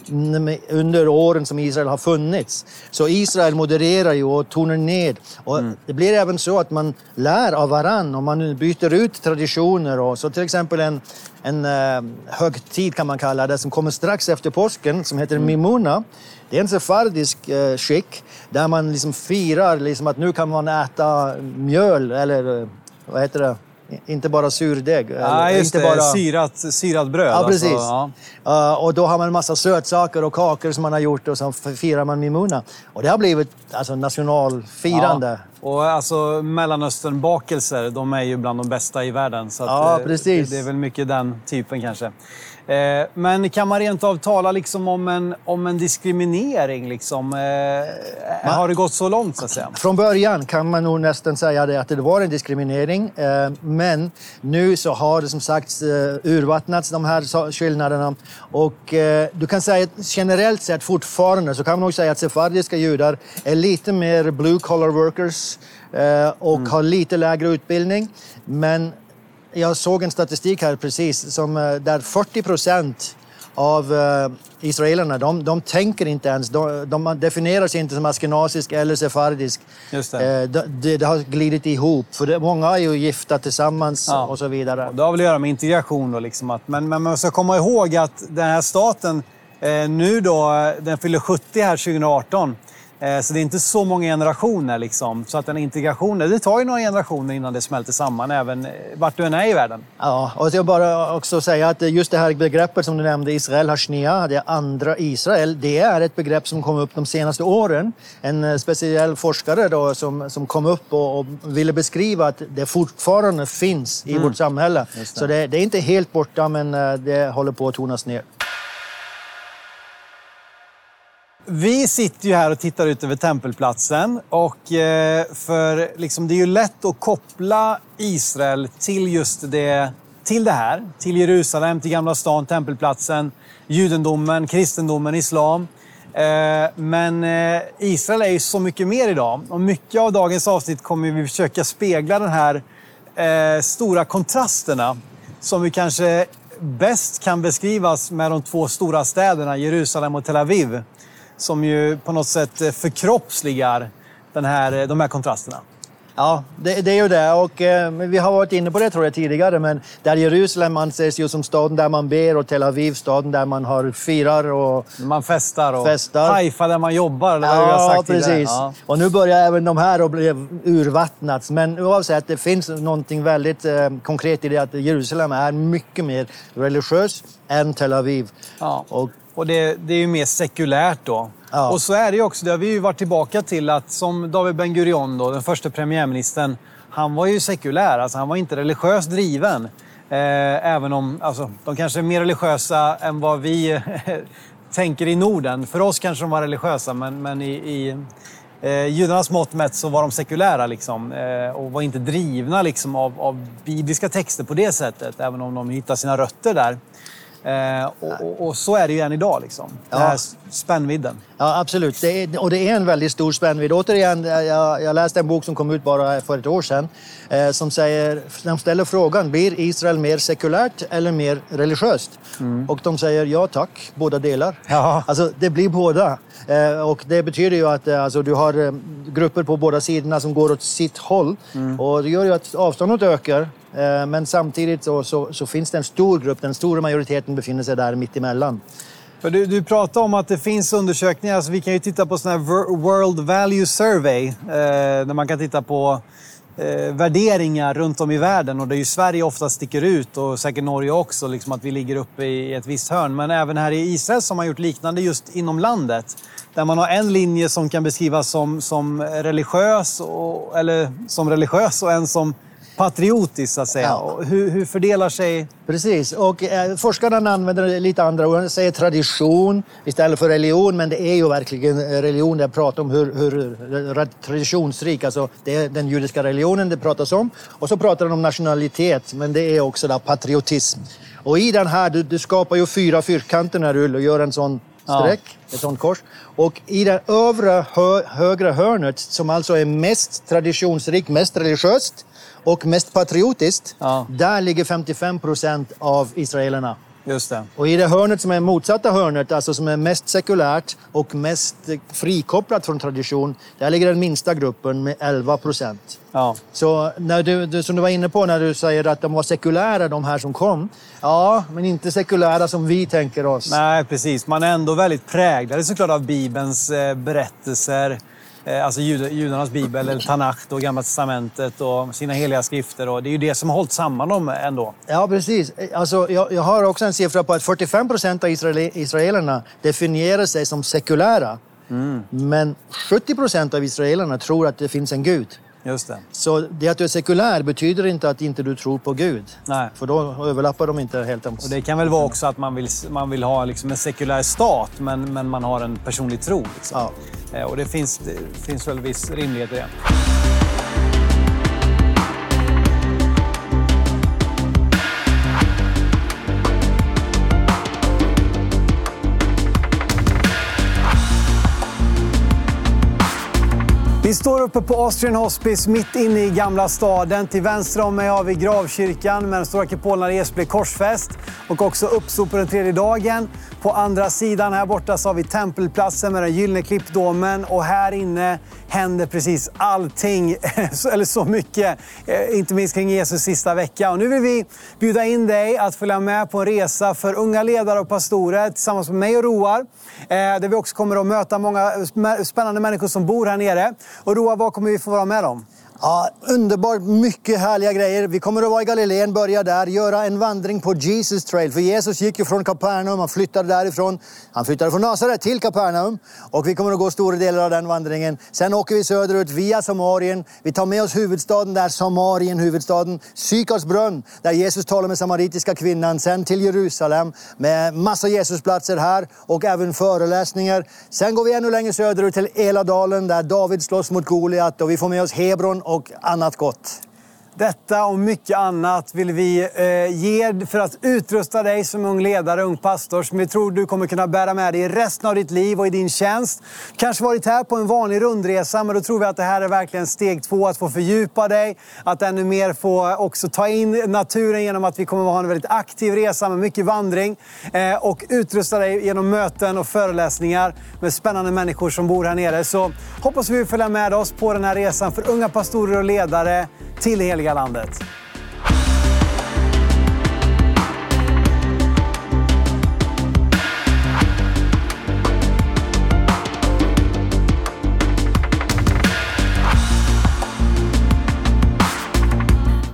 under åren som Israel har funnits. Så Israel modererar ju och tonar ned. Och Det blir även så att man lär av varann och man byter ut traditioner. Och så till exempel en, en eh, högtid kan man kalla det som kommer strax efter påsken som heter Mimuna. Det är en sefardisk eh, skick där man liksom firar liksom att nu kan man äta mjöl eller eh, vad heter det? Inte bara surdeg. Ja, inte det. bara... Syrat, syrat bröd. Ja, precis. Alltså, ja. Uh, och då har man en massa sötsaker och kakor som man har gjort och så firar man Mimuna. Och det har blivit alltså, nationalfirande. Ja. Och alltså Mellanösternbakelser, de är ju bland de bästa i världen. Så Ja, eh, precis. Det är väl mycket den typen kanske. Eh, men kan man rent av tala liksom om, en, om en diskriminering? Liksom? Eh, har det gått så långt så att säga? Från början kan man nog nästan säga det att det var en diskriminering. Eh, men nu så har det som sagt urvattnats de här skillnaderna. Och du kan säga generellt sett fortfarande så kan man nog säga att sefardiska judar är lite mer blue collar workers och har lite lägre utbildning. Men jag såg en statistik här precis som eh, där 40 procent av eh, israelerna, de, de tänker inte ens, de, de definierar sig inte som askenazisk eller sefardisk. Just det. Eh, det, det har glidit ihop, för det, många är ju gifta tillsammans Ja. och så vidare. Det har väl att göra med integration. Då, liksom att, men, men man ska komma ihåg att den här staten eh, nu då, den fyller 70 här 2018. Eh, så det är inte så många generationer. Liksom. Så att den integrationen, det tar ju några generationer innan det smälter samman, även eh, vart du än är i världen. Ja, och jag bara också säga att just det här begreppet som du nämnde, Israel Hashnia, det andra Israel, det är ett begrepp som kom upp de senaste åren. En eh, speciell forskare då som, som kom upp och, och ville beskriva att det fortfarande finns i vårt samhälle. Det. Så det, det är inte helt borta, men eh, det håller på att tonas ner. Vi sitter ju här och tittar ut över tempelplatsen. Och eh, för liksom, det är ju lätt att koppla Israel till just det, till det här. Till Jerusalem, till Gamla stan, tempelplatsen, judendomen, kristendomen, islam. Eh, men eh, Israel är ju så mycket mer idag. Och mycket av dagens avsnitt kommer vi försöka spegla de här stora kontrasterna som vi kanske bäst kan beskrivas med de två stora städerna Jerusalem och Tel Aviv som ju på något sätt eh, förkroppsligar den här, eh, de här kontrasterna. Ja, det, det, är ju det. Och, eh, vi har varit inne på det tror jag tidigare, men där Jerusalem anses ju som staden där man ber och Tel Aviv staden där man har firar och Man festar och festar. Haifa där man jobbar. Eller ja, har sagt precis. Ja. Och nu börjar även de här att bli urvattnats. Men oavsett, det finns någonting väldigt eh, konkret i det att Jerusalem är mycket mer religiös än Tel Aviv. Ja. Och, Och det, det är ju mer sekulärt då. Ja. Och så är det ju också, det har vi ju varit tillbaka till, att som David Ben Gurion, då, den första premiärministern, han var ju sekulär, alltså han var inte religiöst driven. Eh, även om alltså, de kanske är mer religiösa än vad vi tänker i Norden. För oss kanske de var religiösa, men, men i, i eh, judarnas mått mätt så var de sekulära liksom, eh, och var inte drivna liksom, av, av bibliska texter på det sättet, även om de hittar sina rötter där. Eh, och, och, och så är det ju än idag. Liksom. Den Ja. här spännvidden. Ja, absolut. Det är, och det är en väldigt stor spännvidd. Återigen, jag, jag läste en bok som kom ut bara för ett år sedan eh, som, säger, de ställer frågan, blir Israel mer sekulärt eller mer religiöst? Och de säger ja tack, båda delar. Ja. Alltså, det blir båda. Eh, och det betyder ju att eh, alltså, du har eh, grupper på båda sidorna som går åt sitt håll. Och det gör ju att avståndet ökar. Men samtidigt så, så, så finns det en stor grupp, den stora majoriteten befinner sig där mitt emellan. För du, du pratade om att det finns undersökningar, alltså vi kan ju titta på sån här Wor- World Value Survey, eh, där man kan titta på eh, värderingar runt om i världen. Och där ju Sverige ofta sticker ut, och säkert Norge också, liksom att vi ligger uppe i ett visst hörn. Men även här i Israel som har gjort liknande just inom landet. Där man har en linje som kan beskrivas som, som religiös, och, eller som religiös och en som patriotisk, så att säga. Ja. Hur, hur fördelar sig... Precis, och eh, forskarna använder lite andra ord. De säger tradition istället för religion, men det är ju verkligen eh, religion. Det pratar om hur, hur traditionsrik, alltså det är den judiska religionen det pratas om. Och så pratar de om nationalitet, men det är också där patriotism. Och i den här, du, du skapar ju fyra fyrkanter när du gör en sån streck, ett sånt kors. Och i det övre hö, högra hörnet, som alltså är mest traditionsrikt, mest religiöst och mest patriotiskt, Ja. där ligger 55 procent av israelerna. Just det. Och i det hörnet som är motsatta hörnet, alltså som är mest sekulärt och mest frikopplat från tradition, där ligger den minsta gruppen med 11 procent. Ja. Så när du, du, som du var inne på när du säger att de var sekulära, de här som kom. Ja, men inte sekulära som vi tänker oss. Nej, precis. Man är ändå väldigt präglad såklart av Bibelns eh, berättelser. Eh, alltså jud, judarnas bibel, eller Tanach, och Gamla testamentet och sina heliga skrifter. Och det är ju det som har hållit samman dem ändå. Ja, precis. Alltså, jag, jag har också en siffra på att 45 procent av israel, israelerna definierar sig som sekulära. Men 70 procent av israelerna tror att det finns en gud. Just det. Så det att du är sekulär betyder inte att inte du tror på Gud. Nej. För då överlappar de inte helt. Och det kan väl vara också att man vill, man vill ha liksom en sekulär stat, men, men man har en personlig tro. Liksom. Ja. Eh, och det finns, det finns väl viss rimlighet i det. Vi står uppe på Austrian Hospice mitt inne i Gamla staden. Till vänster om mig har vi gravkyrkan med den stora kupolen när Jesus blev korsfäst och också uppsop på den tredje dagen. På andra sidan här borta så har vi tempelplatsen med den gyllene klippdomen och här inne händer precis allting, *laughs* eller så mycket, eh, inte minst kring Jesus sista vecka. Och nu vill vi bjuda in dig att följa med på en resa för unga ledare och pastorer tillsammans med mig och Roar. Eh, där vi också kommer att möta många spännande människor som bor här nere. Och Roar, vad kommer vi få vara med om? Ja, underbart, mycket härliga grejer. Vi kommer att vara i Galileen, börja där, göra en vandring på Jesus trail. För Jesus gick ju från Kapernaum, han flyttade därifrån. Han flyttade från Nasaret till Kapernaum. Och vi kommer att gå stora delar av den vandringen. Sen åker vi söderut via Samarien. Vi tar med oss huvudstaden där, Samarien, huvudstaden. Sykars brunn, där Jesus talar med samaritiska kvinnan. Sen till Jerusalem med massa Jesusplatser här och även föreläsningar. Sen går vi ännu längre söderut till Eladalen där David slåss mot Goliat och vi får med oss Hebron och annat gott. Detta och mycket annat vill vi eh, ge för att utrusta dig som ung ledare, ung pastor, som vi tror du kommer kunna bära med dig resten av ditt liv och i din tjänst. Kanske varit här på en vanlig rundresa, men då tror vi att det här är verkligen steg två, att få fördjupa dig, att ännu mer få också ta in naturen genom att vi kommer att ha en väldigt aktiv resa med mycket vandring eh, och utrusta dig genom möten och föreläsningar med spännande människor som bor här nere. Så hoppas vi följa med oss på den här resan för unga pastorer och ledare till heliga landet.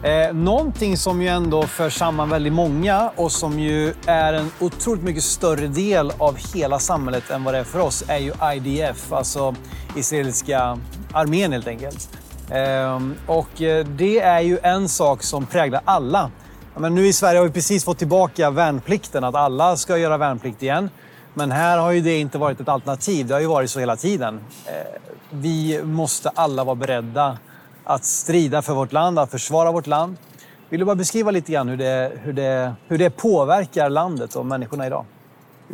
Eh, någonting som ju ändå för samman väldigt många och som ju är en otroligt mycket större del av hela samhället än vad det är för oss är ju IDF, alltså israeliska armén helt enkelt. Ehm, och eh, det är ju en sak som präglar alla. Men nu i Sverige har vi precis fått tillbaka värnplikten, att alla ska göra värnplikt igen. Men här har ju det inte varit ett alternativ, det har ju varit så hela tiden. Ehm, vi måste alla vara beredda att strida för vårt land, att försvara vårt land. Vill du bara beskriva lite grann hur det, hur det, hur det påverkar landet och människorna idag?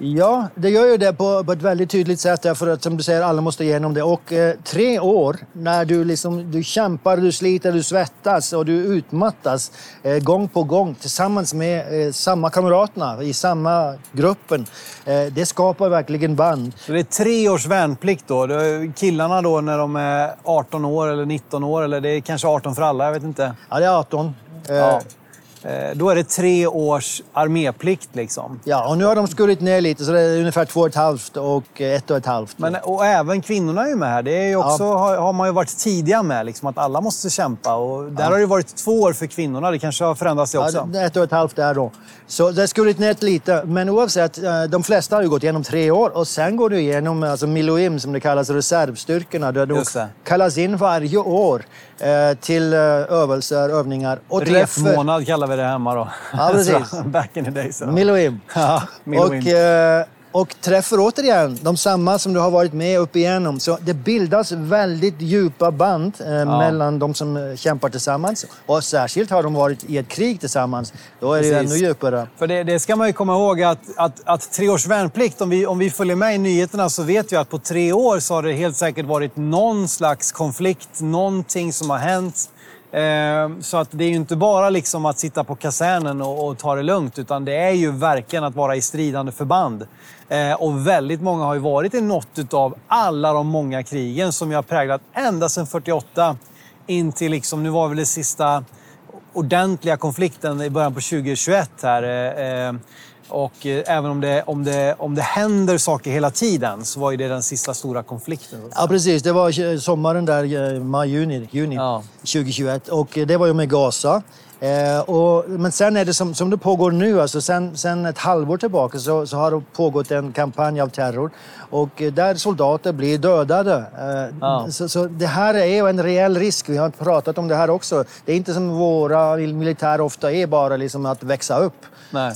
Ja, det gör ju det på, på ett väldigt tydligt sätt därför att som du säger, alla måste igenom det. Och eh, tre år när du, liksom, du kämpar, du sliter, du svettas och du utmattas eh, gång på gång tillsammans med eh, samma kamraterna i samma gruppen. Eh, det skapar verkligen band. Så det är tre års värnplikt då? Killarna då när de är 18 år eller 19 år eller det är kanske 18 för alla, jag vet inte? Ja, det är 18. Ja. Eh, då är det tre års arméplikt liksom. Ja, och nu har de skurit ner lite så det är ungefär två och ett halvt och ett och ett halvt. Men, och även kvinnorna är ju med här. Det är också, ja. har, man ju varit tidiga med, liksom, att alla måste kämpa. Och där ja. har det varit två år för kvinnorna. Det kanske har förändrats det också. Ja, ett och ett halvt där då. Så det har skurit ner lite. Men oavsett, eh, de flesta har ju gått igenom tre år och sen går du igenom alltså Miloim som det kallas, reservstyrkorna. Där du kallas in varje år eh, till övelser, övningar. Och Repmånad kallar vi det hemma då. Ja, precis. *laughs* Back in the days. Miloim. Ja, Miloim. Och, eh, och träffar återigen de samma som du har varit med upp igenom. Så det bildas väldigt djupa band eh, ja. mellan de som eh, kämpar tillsammans. Och särskilt har de varit i ett krig tillsammans. Då är Precis. det ännu djupare. För det, det, ska man ju komma ihåg att, att, att tre års värnplikt, om vi, om vi följer med i nyheterna så vet vi att på tre år så har det helt säkert varit någon slags konflikt, någonting som har hänt Ehm, så att det är ju inte bara liksom att sitta på kasernen och, och, ta det lugnt, utan det är ju verkligen att vara i stridande förband. Ehm, och väldigt många har ju varit i något av alla de många krigen som jag har präglat ända sedan 48 in till, liksom, nu var väl det sista ordentliga konflikten i början på 2021 här. Eh, ehm, och eh, även om det, om, det, om det händer saker hela tiden så var ju det den sista stora konflikten. Ja, precis. Det var sommaren där, eh, maj, juni, juni ja. 2021. Och det var ju med Gaza. Eh, och, men sen är det som, som det pågår nu, alltså sen, sen ett halvår tillbaka så, så har det pågått en kampanj av terror och eh, där soldater blir dödade. Eh, ja. så, så, det här är en reell risk. Vi har pratat om det här också. Det är inte som våra militärer ofta är, bara liksom att växa upp.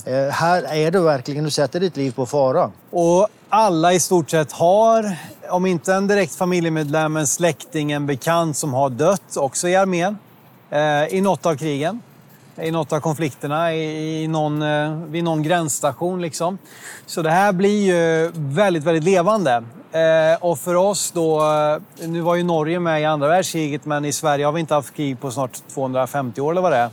Eh, här är det verkligen, du sätter ditt liv på fara. Och alla i stort sett har, om inte en direkt familjemedlem, en släkting, en bekant som har dött också i armén eh, i något av krigen i något av konflikterna i, någon, eh, vid någon gränsstation. Liksom. Så det här blir ju väldigt, väldigt levande. Eh, och för oss då, eh, nu var ju Norge med i andra världskriget men i Sverige har vi inte haft krig på snart 250 år eller vad det är.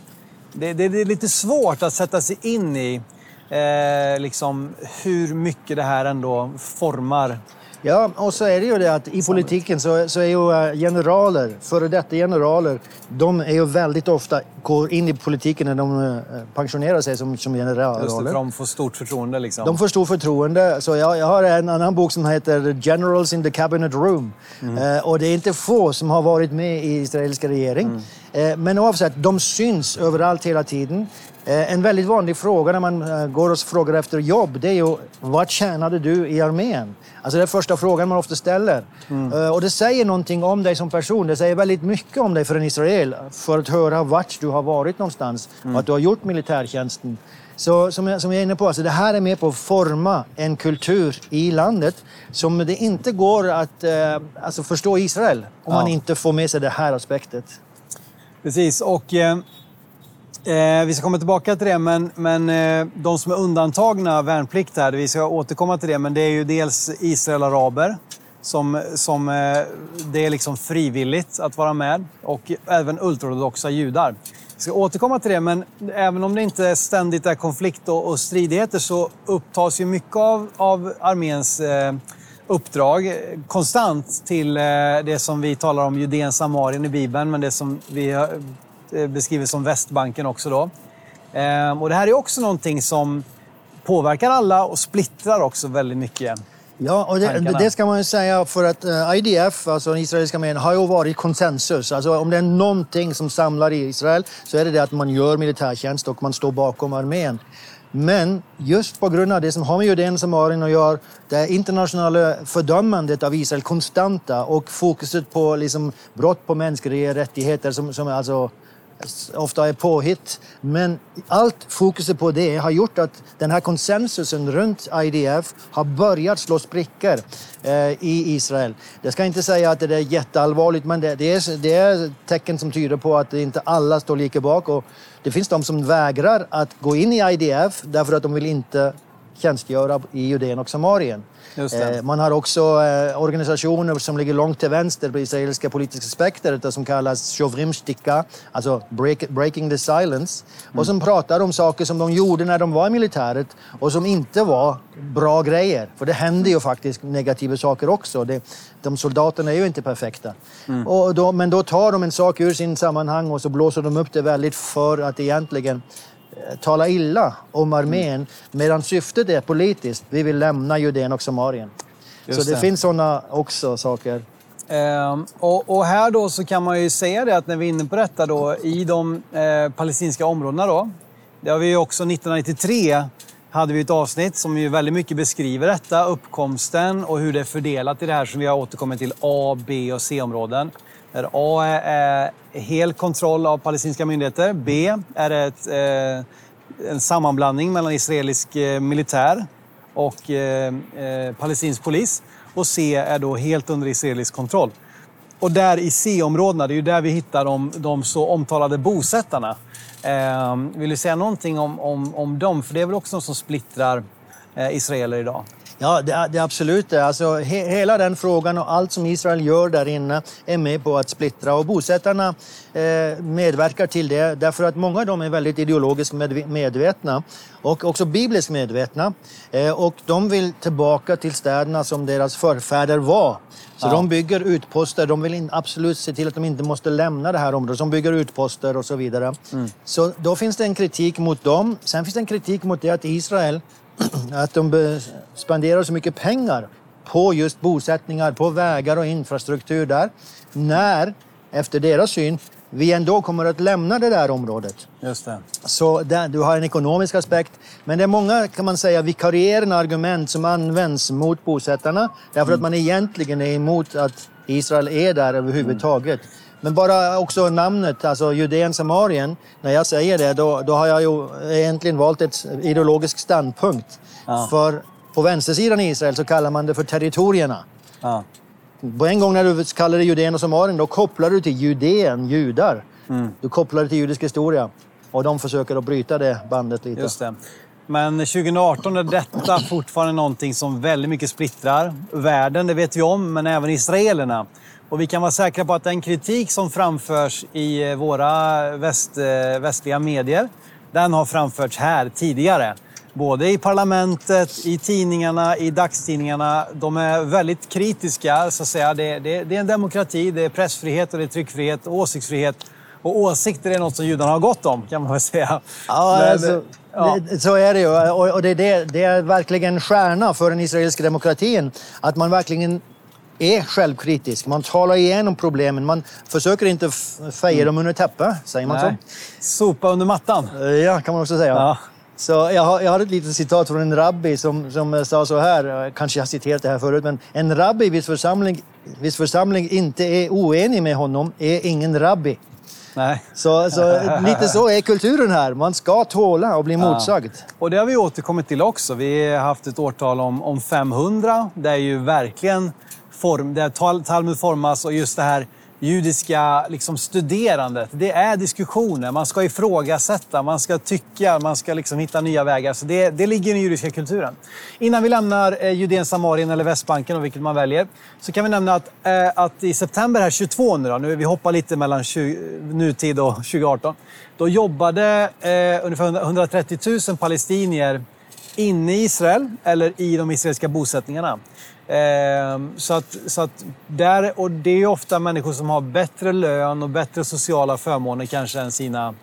Det, det, det är lite svårt att sätta sig in i eh, liksom hur mycket det här ändå formar Ja, och så är det ju det att i politiken så, så är ju eh, generaler, före detta generaler, de är ju väldigt ofta, går in i politiken när de eh, pensionerar sig som, som generaler. Just det, för de får stort förtroende liksom. De får stort förtroende. Så jag, jag har en annan bok som heter Generals in the Cabinet Room. Mm. Eh, och det är inte få som har varit med i israeliska regering. Mm. Eh, men oavsett, de syns överallt hela tiden. Eh, en väldigt vanlig fråga när man eh, går och frågar efter jobb, det är ju vad tjänade du i armén? Alltså det är första frågan man ofta ställer. Mm. Och det säger någonting om dig som person. Det säger väldigt mycket om dig för en israel. För att höra vart du har varit någonstans mm. och att du har gjort militärtjänsten. Så som jag, som jag är inne på, alltså det här är med på att forma en kultur i landet som det inte går att eh, alltså förstå Israel om ja. man inte får med sig det här aspektet. Precis, och eh, eh, vi ska komma tillbaka till det, men, men eh, de som är undantagna värnplikt här, vi ska återkomma till det, men det är ju dels Israel-araber, som, som eh, det är liksom frivilligt att vara med, och även ultraortodoxa judar. Vi ska återkomma till det, men även om det inte ständigt är konflikt och, och stridigheter så upptas ju mycket av, av arméns eh, uppdrag konstant till eh, det som vi talar om Judeen Samarien i Bibeln, men det som vi eh, beskriver som Västbanken också. Då. Eh, och det här är också någonting som påverkar alla och splittrar också väldigt mycket. Ja, och det, det, ska man ju säga för att IDF, alltså den israeliska armén, har ju varit konsensus. Alltså om det är någonting som samlar i Israel så är det det att man gör militärtjänst och man står bakom armén. Men just på grund av det som har med Judeen Samarien att göra, det internationella fördömandet av Israel konstanta och fokuset på liksom brott på mänskliga rättigheter som, som alltså ofta är påhitt. Men allt fokuset på det har gjort att den här konsensusen runt IDF har börjat slå sprickor eh, i Israel. Jag ska inte säga att det är jätteallvarligt men det, det, är, det är tecken som tyder på att inte alla står lika bak. Och det finns de som vägrar att gå in i IDF därför att de vill inte tjänstgöra i Judeen och Samarien. Eh, man har också eh, organisationer som ligger långt till vänster på israeliska politiska spektret som kallas Shovrim Shtika, alltså break, Breaking the Silence. Mm. Och som pratar om saker som de gjorde när de var i militäret och som inte var bra grejer. För det händer ju faktiskt negativa saker också. Det, de soldaterna är ju inte perfekta. Mm. Och då, men då tar de en sak ur sin sammanhang och så blåser de upp det väldigt för att egentligen tala illa om armén medan syftet är politiskt. Vi vill lämna Judeen och Samarien. Just så det, det, finns sådana också saker. Ehm, och, och, här då så kan man ju säga det att när vi är inne på detta då i de eh, palestinska områdena då. Det har vi också 1993 hade vi ett avsnitt som ju väldigt mycket beskriver detta, uppkomsten och hur det är fördelat i det här som vi har återkommit till A, B och C-områden. Där A är hel kontroll av palestinska myndigheter. B är ett, eh, en sammanblandning mellan israelisk militär och palestinsk polis. Och C är då helt under israelisk kontroll. Och där i C-områdena, det är ju där vi hittar de, de så omtalade bosättarna. Eh, vill du säga någonting om, om, om dem? För det är väl också något som splittrar eh, israeler idag? Ja, det, det absolut. Alltså, he, hela den frågan och allt som Israel gör där inne är med på att splittra. Och bosättarna eh, medverkar till det därför att många av dem är väldigt ideologiskt med, medvetna och också bibliskt medvetna. Eh, och de vill tillbaka till städerna som deras förfäder var. Så ja. de bygger utposter. De vill in, absolut se till att de inte måste lämna det här området. De bygger utposter och så vidare. Mm. Så då finns det en kritik mot dem. Sen finns det en kritik mot det att Israel *clears throat* att de spenderar så mycket pengar på just bosättningar, på vägar och infrastruktur där. När, efter deras syn, vi ändå kommer att lämna det där området. Just det. Så där, du har en ekonomisk aspekt. Men det är många, kan man säga, vikarierande argument som används mot bosättarna. Därför mm. att man egentligen är emot att Israel är där överhuvudtaget. Mm. Men bara också namnet, alltså Judeen Samarien. När jag säger det, då, då har jag ju egentligen valt ett ideologisk standpunkt. Ja. För på vänstersidan i Israel så kallar man det för territorierna. Ja. På en gång när du kallar det Judeen och Samarien, då kopplar du till Judeen, judar. Mm. Du kopplar det till judisk historia. Och de försöker att bryta det bandet lite. Just det. Men 2018 är detta fortfarande någonting som väldigt mycket splittrar världen, det vet vi om, men även israelerna. Och vi kan vara säkra på att den kritik som framförs i eh, våra väst, eh, västliga medier, den har framförts här tidigare. Både i parlamentet, i tidningarna, i dagstidningarna. De är väldigt kritiska. Så att säga. Det, det, det är en demokrati, det är pressfrihet, och det är tryckfrihet och åsiktsfrihet. Och åsikter är något som judarna har gott om, kan man väl säga. Ja, Men, alltså, ja. Så är det ju. Och det, det, det, är verkligen en stjärna för den israeliska demokratin. Att man verkligen är självkritisk. Man talar igenom problemen. Man försöker inte feja dem under täppet, säger man Nej. så? Sopa under mattan. Eh, ja, kan man också säga. Ja. Så jag har, jag har ett litet citat från en rabbi som, som sa så här, kanske jag har citerat det här förut, men en rabbi vis församling, vis församling inte är oenig med honom är ingen rabbi. Nej. Så, så lite så är kulturen här. Man ska tåla och bli motsagd. Och det har vi återkommit till också. Vi har haft ett årtal om, om 500. Det är ju verkligen form, där Talmud formas och just det här judiska liksom, studerandet, det är diskussioner. Man ska ifrågasätta, man ska tycka, man ska liksom hitta nya vägar. Så det, det ligger i den judiska kulturen. Innan vi lämnar eh, Judeen, Samarien eller Västbanken, och vilket man väljer, så kan vi nämna att, eh, att i september här 22 nu, då, nu vi hoppar lite mellan 20, nutid och 2018, då jobbade eh, ungefär 130 000 palestinier inne i Israel eller i de israeliska bosättningarna. Eh, så att, så att där, och det är ofta människor som har bättre lön och bättre sociala förmåner kanske än sina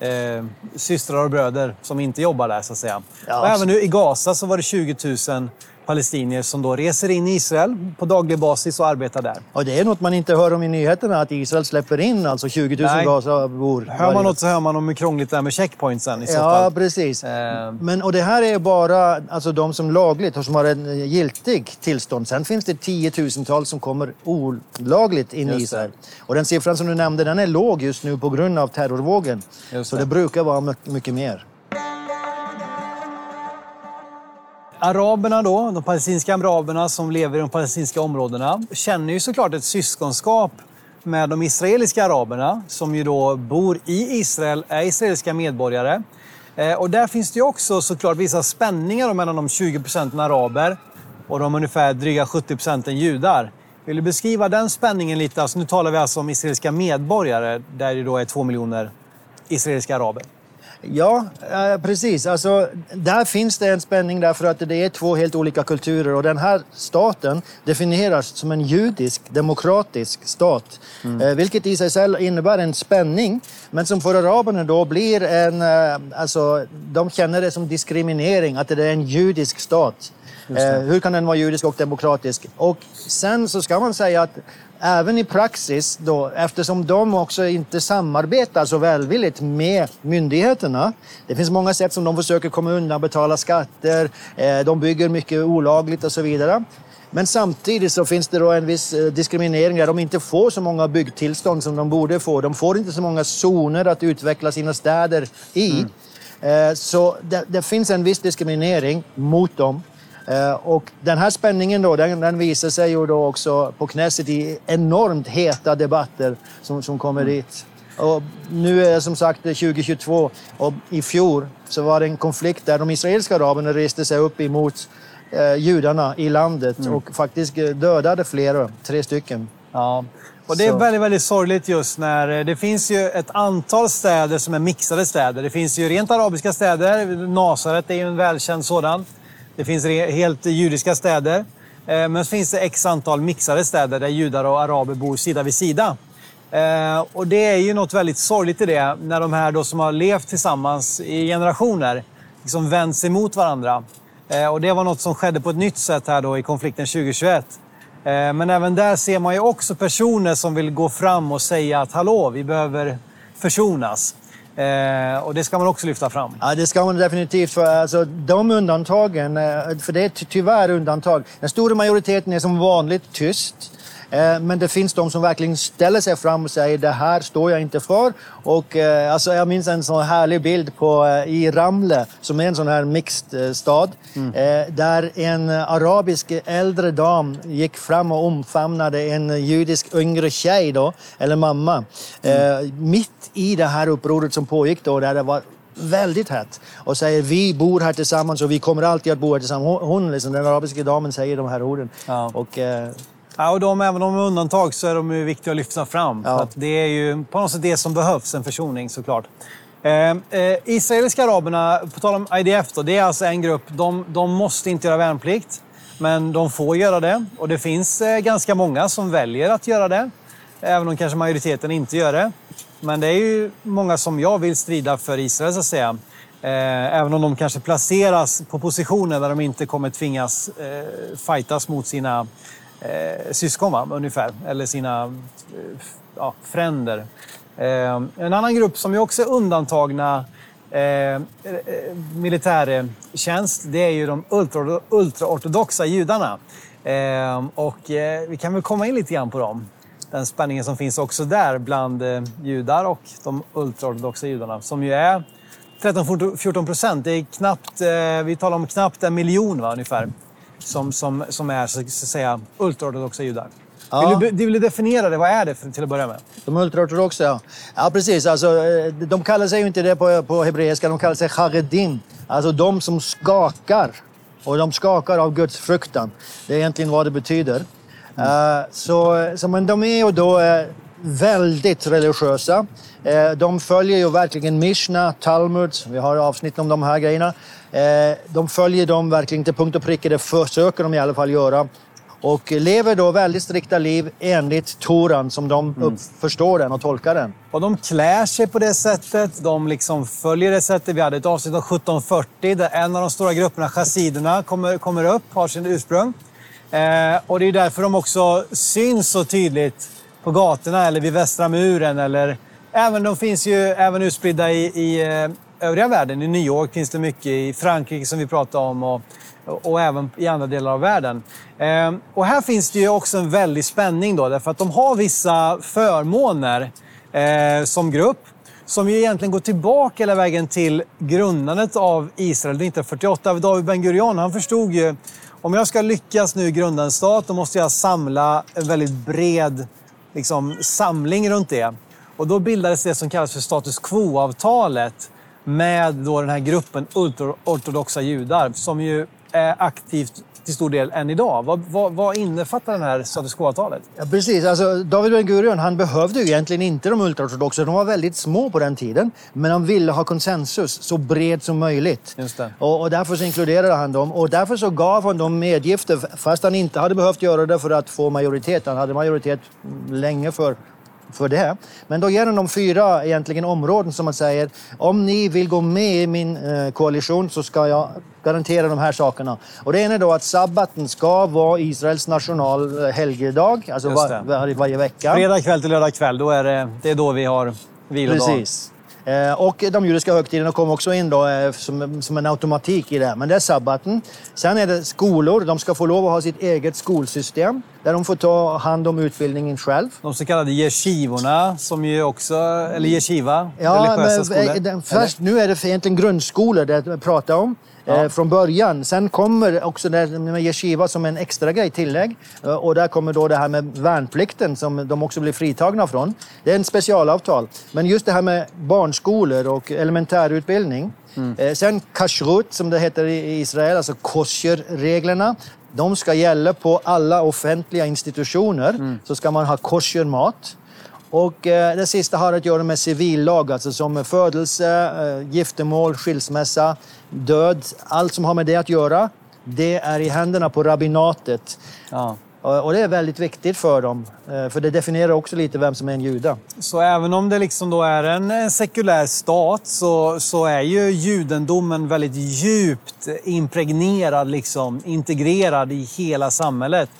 eh, systrar och bröder som inte jobbar där så att säga. Ja, och även nu i Gaza så var det 20 000 palestinier som då reser in i Israel på daglig basis och arbetar där. Och det är något man inte hör om i nyheterna, att Israel släpper in alltså 20 000 Nej. Gazabor. Hör man något så hör man om hur krångligt det är med checkpointsen i så ja, fall. Ja, precis. Eh. Men, och det här är bara alltså, de som lagligt och som har en giltig tillstånd. Sen finns det tiotusentals som kommer olagligt in i Israel. Och den siffran som du nämnde, den är låg just nu på grund av terrorvågen. Så det brukar vara mycket mer. Araberna då, de palestinska araberna som lever i de palestinska områdena, känner ju såklart ett syskonskap med de israeliska araberna som ju då bor i Israel, är israeliska medborgare. Eh, och där finns det ju också såklart vissa spänningar mellan de 20 procenten araber och de ungefär dryga 70 procenten judar. Vill du beskriva den spänningen lite? Alltså nu talar vi alltså om israeliska medborgare där det då är två miljoner israeliska araber. Ja, eh, precis. Alltså, där finns det en spänning därför att det är två helt olika kulturer och den här staten definieras som en judisk demokratisk stat. Mm. Eh, vilket i sig själv innebär en spänning men som för araberna då blir en... Eh, alltså, de känner det som diskriminering att det är en judisk stat. hur kan den vara judisk och demokratisk? Och sen så ska man säga att även i praxis då, eftersom de också inte samarbetar så välvilligt med myndigheterna. Det finns många sätt som de försöker komma undan, betala skatter, eh, de bygger mycket olagligt och så vidare. Men samtidigt så finns det då en viss eh, diskriminering där de inte får så många byggtillstånd som de borde få. De får inte så många zoner att utveckla sina städer i. Mm. Eh, så det, det, finns en viss diskriminering mot dem. Eh, och den här spänningen då, den, den visar sig ju då också på Knesset i enormt heta debatter som, som kommer mm. dit. Och nu är det som sagt 2022 och i fjol så var det en konflikt där de israeliska araberna reste sig upp emot eh, judarna i landet mm. och faktiskt dödade flera, tre stycken. Ja. Och det är väldigt, väldigt sorgligt just när eh, det finns ju ett antal städer som är mixade städer. Det finns ju rent arabiska städer. Nasaret är ju en välkänd sådan. Det finns helt judiska städer. Eh, men så finns det x antal mixade städer där judar och araber bor sida vid sida. Eh, och det är ju något väldigt sorgligt i det, när de här då som har levt tillsammans i generationer liksom vänds emot varandra. Eh, och det var något som skedde på ett nytt sätt här då i konflikten 2021. Men även där ser man ju också personer som vill gå fram och säga att hallå, vi behöver försonas. Eh, och det ska man också lyfta fram. Ja, det ska man definitivt. För alltså, de undantagen, eh, för det är tyvärr undantag. Den stora majoriteten är som vanligt tyst. Eh, men det finns de som verkligen ställer sig fram och säger det här står jag inte för. Och, eh, alltså, jag minns en sån härlig bild på, eh, i Ramle, som är en sån här mixed stad, mm. där en arabisk äldre dam gick fram och omfamnade en judisk yngre tjej, då, eller mamma, mm. mitt i det här upproret som pågick då, där det var väldigt hett och säger vi bor här tillsammans och vi kommer alltid att bo här tillsammans. Hon, liksom, den arabiska damen, säger de här orden. Ja. Och, Ja, och de, även om de är undantag så är de ju viktiga att lyfta fram. Ja. Det är ju på något sätt det som behövs, en försoning såklart. Eh, eh, israeliska araberna, på tal om IDF, då, det är alltså en grupp. De, de måste inte göra värnplikt, men de får göra det. Och det finns eh, ganska många som väljer att göra det, även om kanske majoriteten inte gör det. Men det är ju många som jag vill strida för Israel, så att säga. Eh, även om de kanske placeras på positioner där de inte kommer tvingas eh, fightas mot sina eh, syskon, va? ungefär. Eller sina eh, ja, fränder. Eh, en annan grupp som ju också är undantagna eh, eh militärtjänst, det är ju de ultra, ultraortodoxa judarna. Eh, och eh, vi kan väl komma in lite grann på dem. Den spänningen som finns också där bland eh, judar och de ultraortodoxa judarna, som ju är 13-14 procent. Det är knappt, eh, vi talar om knappt en miljon va, ungefär som, som, som är så att säga ultraortodoxa judar. Ja. Vill, du, vill du definiera det? Vad är det för, till att börja med? De ultraortodoxa, ja. Ja, precis. Alltså, eh, de kallar sig ju inte det på, på hebreiska, de kallar sig charedim. Alltså de som skakar. Och de skakar av Guds fruktan. Det är egentligen vad det betyder. Mm. Uh, så, så, men de är ju då uh, väldigt religiösa. Uh, de följer ju verkligen Mishna, Talmud, vi har avsnitt om de här grejerna. de följer dem verkligen till punkt och pricka, det försöker de i alla fall göra och lever då väldigt strikta liv enligt Toran som de mm. förstår den och tolkar den. Och de klär sig på det sättet, de liksom följer det sättet. Vi hade ett avsnitt om 1740 där en av de stora grupperna, chassiderna, kommer, kommer upp, har sin ursprung. Eh, och det är därför de också syns så tydligt på gatorna eller vid Västra muren. Eller, även, de finns ju även utspridda i, i eh, övriga världen. I New York finns det mycket, i Frankrike som vi pratade om och, och även i andra delar av världen. Eh, och här finns det ju också en väldig spänning då, därför att de har vissa förmåner eh, som grupp som ju egentligen går tillbaka hela vägen till grundandet av Israel 1948. David Ben Gurion, han förstod ju om jag ska lyckas nu grunda en stat, då måste jag samla en väldigt bred liksom, samling runt det. Och då bildades det som kallas för status quo-avtalet med då den här gruppen ultraortodoxa judar som ju är aktivt till stor del än idag. Vad, vad, vad innefattar det här status quo-avtalet? Ja, precis. Alltså, David Ben Gurion han behövde ju egentligen inte de ultraortodoxa. De var väldigt små på den tiden. Men han ville ha konsensus så bred som möjligt. Just. Och, och därför så inkluderade han dem. Och därför så gav han dem medgifter fast han inte hade behövt göra det för att få majoritet. Han hade majoritet länge för för det. Men då ger han dem fyra egentligen områden som man säger, om ni vill gå med i min eh, koalition så ska jag garantera de här sakerna. Och det ena är då att sabbaten ska vara Israels national eh, alltså var, var, varje vecka. Fredag kväll till lördag kväll, då är det, det är då vi har vilodag. Precis. Eh, och de judiska högtiderna kom också in då, eh, som, som en automatik i det. Men det är sabbaten. Sen är det skolor. De ska få lov att ha sitt eget skolsystem där de får ta hand om utbildningen själv. De så kallade yeshivorna, som ju också, eller yeshiva, ja, religiösa men, skolor. Först, nu är det egentligen grundskolor det jag pratar om ja. Eh, från början. Sen kommer också det med yeshiva som en extra grej, tillägg. Eh, och där kommer då det här med värnplikten som de också blir fritagna från. Det är en specialavtal. Men just det här med barnskolor och elementärutbildning. Mm. Eh, sen kashrut som det heter i Israel, alltså kosherreglerna. De ska gälla på alla offentliga institutioner. Mm. Så ska man ha koshermat. Och eh, det sista har att göra med civillag, alltså som födelse, eh, giftermål, skilsmässa, död. Allt som har med det att göra, det är i händerna på rabbinatet. Ja. Och det är väldigt viktigt för dem, eh, för det definierar också lite vem som är en jude. Så även om det liksom då är en sekulär stat så, så är ju judendomen väldigt djupt impregnerad, liksom, integrerad i hela samhället.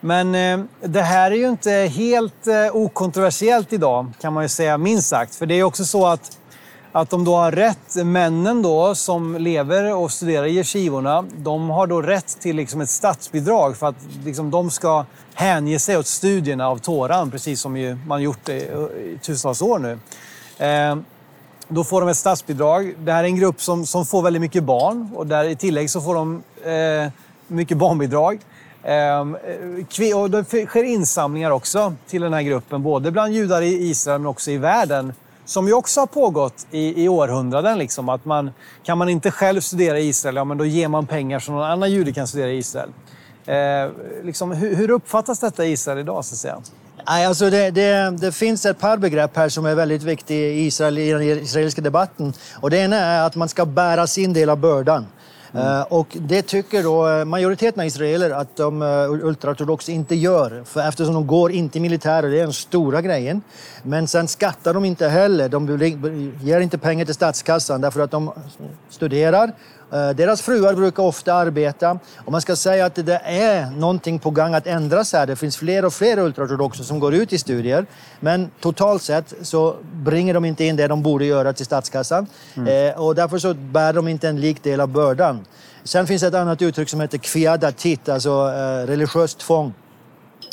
Men eh, det här är ju inte helt eh, okontroversiellt idag, kan man ju säga minst sagt. För det är också så att, att de då har rätt, männen då som lever och studerar i yeshivorna, de har då rätt till liksom ett statsbidrag för att liksom, de ska hänge sig åt studierna av Toran, precis som ju man gjort i, i tusentals år nu. Eh, då får de ett statsbidrag. Det här är en grupp som, som får väldigt mycket barn och där i tillägg så får de eh, mycket barnbidrag. Eh, och det sker insamlingar också till den här gruppen, både bland judar i Israel men också i världen. Som ju också har pågått i, i århundraden. Liksom, att man, kan man inte själv studera i Israel, ja, men då ger man pengar så någon annan jude kan studera i Israel. Eh, liksom, hur, hur, uppfattas detta i Israel idag? Så att säga? Nej, alltså det, det, det, finns ett par begrepp här som är väldigt viktiga i, Israel, i den israeliska debatten. Och det ena är att man ska bära sin del av bördan. Mm. Och det tycker då eh, majoriteten av israeler att de eh, ultraortodoxa inte gör. För eftersom de går inte i militären, det är den stora grejen. Men sen skattar de inte heller. De ger inte pengar till statskassan därför att de studerar deras fruar brukar ofta arbeta och man ska säga att det är någonting på gång att ändras här. Det finns fler och fler ultraortodoxa som går ut i studier. Men totalt sett så bringar de inte in det de borde göra till statskassan. Mm. Eh, och därför så bär de inte en lik del av bördan. Sen finns ett annat uttryck som heter kviadatit, alltså eh, religiöst tvång.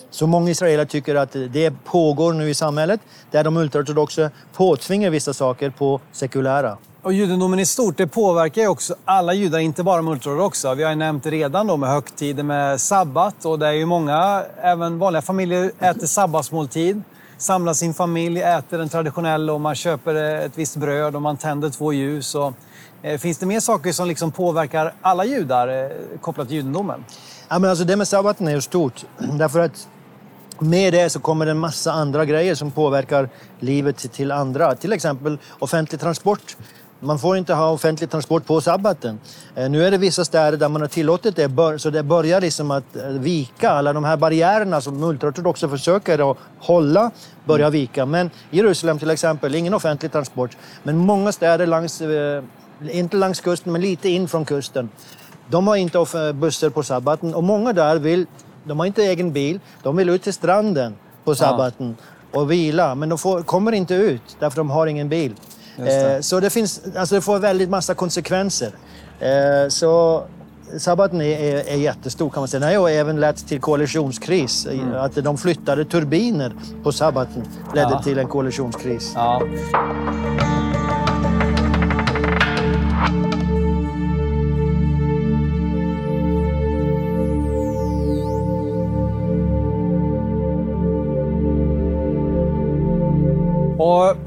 Så många israeler tycker att det pågår nu i samhället där de ultraortodoxa påtvingar vissa saker på sekulära. Och judendomen i stort, det påverkar ju också alla judar, inte bara multiortodoxa. Vi har ju nämnt redan då med högtider med sabbat och det är ju många, även vanliga familjer, äter sabbatsmåltid. Samlar sin familj, äter den traditionella och man köper ett visst bröd och man tänder två ljus. Och, eh, finns det mer saker som liksom påverkar alla judar eh, kopplat till judendomen? Ja, men alltså det med sabbaten är ju stort. *clears throat* Därför att med det så kommer det en massa andra grejer som påverkar livet till andra. Till exempel offentlig transport. Man får inte ha offentlig transport på sabbaten. Eh, nu är det vissa städer där man har tillåtit det, så det börjar liksom att eh, vika. Alla de här barriärerna som ultraortodoxa försöker att hålla börjar vika. Men Jerusalem till exempel, ingen offentlig transport. Men många städer längs, eh, inte längs kusten, men lite in från kusten. De har inte bussar på sabbaten och många där vill, de har inte egen bil, de vill ut till stranden på sabbaten ja. och vila. Men de får, kommer inte ut därför de har ingen bil. Eh, så det, finns, alltså det får väldigt massa konsekvenser. Eh, så sabbaten är, är, är jättestor kan man säga. Den har även lett till koalitionskris. Mm. Att de flyttade turbiner på sabbaten ledde ja. till en koalitionskris. Ja.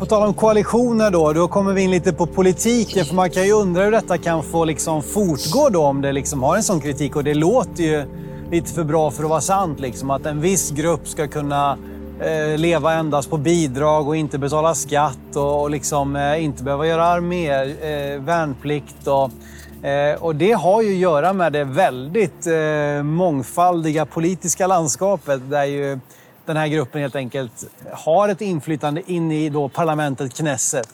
På tal om koalitioner då, då kommer vi in lite på politiken. För man kan ju undra hur detta kan få liksom fortgå då om det liksom har en sån kritik. Och det låter ju lite för bra för att vara sant. Liksom, att en viss grupp ska kunna eh, leva endast på bidrag och inte betala skatt och, och liksom, eh, inte behöva göra armé, eh, värnplikt. Och, eh, och det har ju att göra med det väldigt eh, mångfaldiga politiska landskapet där ju den här gruppen helt enkelt har ett inflytande in i då parlamentet Knesset.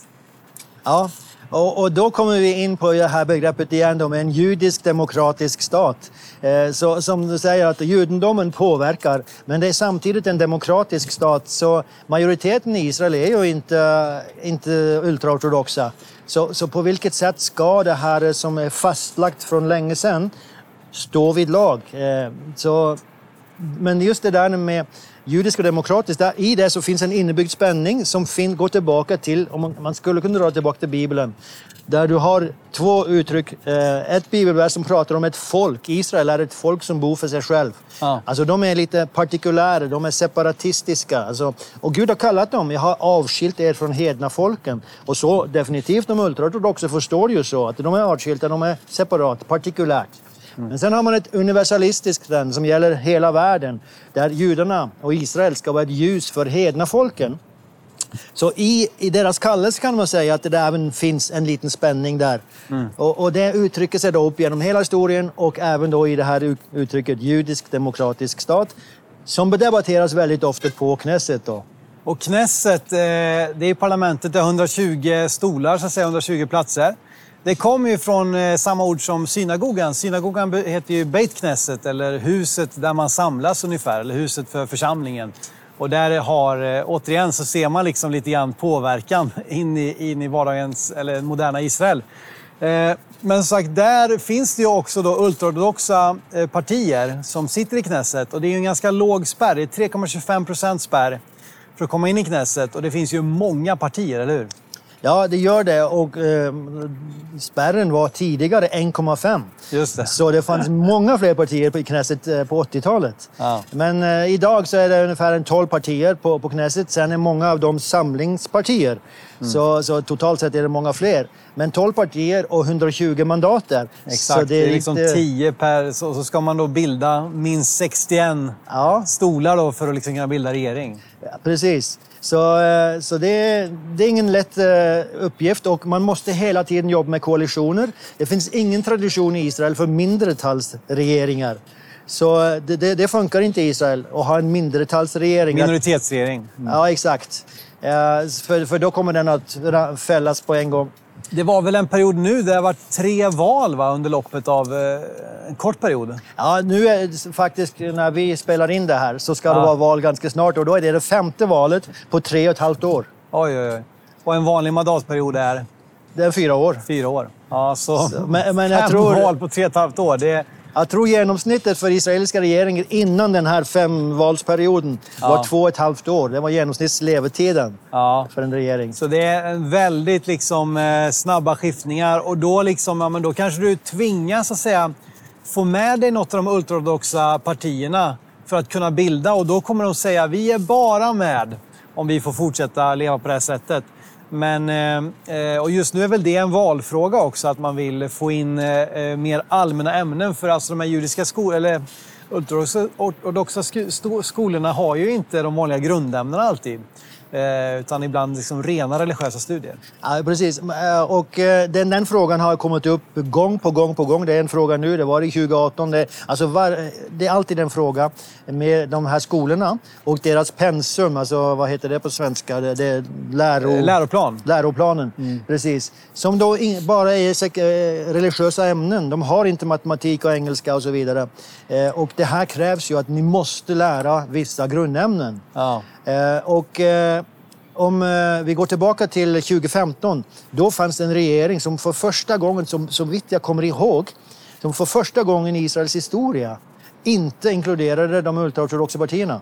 Ja, och, och, då kommer vi in på det här begreppet igen om en judisk demokratisk stat. Eh, så, som du säger att judendomen påverkar, men det är samtidigt en demokratisk stat. Så majoriteten i Israel är ju inte, inte ultraortodoxa. Så, så på vilket sätt ska det här som är fastlagt från länge sedan stå vid lag? Eh, så, men just det där med judisk och demokratisk, där, i det så finns en innebyggd spänning som fin, går tillbaka till, om man, man, skulle kunna dra tillbaka till Bibeln, där du har två uttryck. Eh, ett bibelvers som pratar om ett folk. Israel är ett folk som bor för sig själv. Ja. Alltså de är lite partikulära, de är separatistiska. Alltså, och Gud har kallat dem, jag har avskilt er från hedna folken. Och så definitivt de ultraortodoxa förstår ju så, att de är avskilda, de är separat, partikulärt. Mm. Men sen har man ett universalistiskt trend som gäller hela världen, där judarna och Israel ska vara ett ljus för hedna folken. Så i, i deras kallelse kan man säga att det även finns en liten spänning där. Mm. Och, och, det uttrycker sig då upp genom hela historien och även då i det här uttrycket judisk demokratisk stat som debatteras väldigt ofta på Knesset. Då. Och Knesset, eh, det är parlamentet, det har 120 stolar, så att säga, 120 platser. Det kommer ju från eh, samma ord som synagogan. Synagogan heter ju Beit Knesset, eller huset där man samlas ungefär, eller huset för församlingen. Och där har, eh, återigen så ser man liksom lite grann påverkan *laughs* in i, in i vardagens, eller moderna Israel. Eh, men som sagt, där finns det ju också då ultraortodoxa partier som sitter i Knesset. Och det är ju en ganska låg spärr, det är 3,25 procent spärr för att komma in i Knesset. Och det finns ju många partier, eller hur? Ja, det gör det. Och eh, spärren var tidigare 1,5. Just det. Så det fanns många fler partier på Knesset eh, på 80-talet. Ja. Men eh, idag så är det ungefär 12 partier på, på Knesset. Sen är många av dem samlingspartier. Mm. Så, så, totalt sett är det många fler. Men 12 partier och 120 mandater. Exakt, så det är, det är liksom lite... 10 per... Så, så ska man då bilda minst 61 ja. stolar då för att liksom kunna bilda regering. Ja, precis. Så, eh, så det, det, är ingen lätt eh, uppgift och man måste hela tiden jobba med koalitioner. Det finns ingen tradition i Israel för mindretalsregeringar. Så eh, det, det, det funkar inte i Israel att ha en mindretalsregering. Minoritetsregering. Mm. Ja, exakt. För, för då kommer den att fällas på en gång. Det var väl en period nu där det har varit tre val va, under loppet av eh, en kort period? Ja, nu är faktiskt när vi spelar in det här så ska ja. det vara val ganska snart och då är det det femte valet på tre och ett halvt år. Oj, oj, oj. Och en vanlig mandatperiod är? Det är fyra år. Fyra år. Ja, så, så men, men jag tror... val på tre och ett halvt år. Det, Jag tror genomsnittet för israeliska regeringen innan den här femvalsperioden Ja. var två och ett halvt år. Det var genomsnittslevetiden Ja. för en regering. Så det är väldigt liksom, eh, snabba skiftningar och då, liksom, ja, men då kanske du tvingas att säga, få med dig något av de ultraortodoxa partierna för att kunna bilda och då kommer de säga vi är bara med om vi får fortsätta leva på det här sättet. Men, eh, eh, och just nu är väl det en valfråga också, att man vill få in eh, mer allmänna ämnen. För alltså de här judiska skolorna, eller ultraortodoxa skolorna har ju inte de vanliga grundämnena alltid. Eh, utan ibland liksom rena religiösa studier. Ja, precis. Eh, Och eh, den, den frågan har kommit upp gång på gång på gång. Det är en fråga nu, det var i 2018. Det, alltså var, det är alltid en fråga med de här skolorna och deras pensum, alltså vad heter det på svenska? Det, det är läro... Läroplan. Läroplanen, precis. Som då in, bara är religiösa ämnen. De har inte matematik och engelska och så vidare. Eh, och det här krävs ju att ni måste lära vissa grundämnen. Ja. Eh, och eh, om vi går tillbaka till 2015, då fanns det en regering som för första gången, som, så vitt jag kommer ihåg, som för första gången i Israels historia inte inkluderade de ultraortodoxa partierna.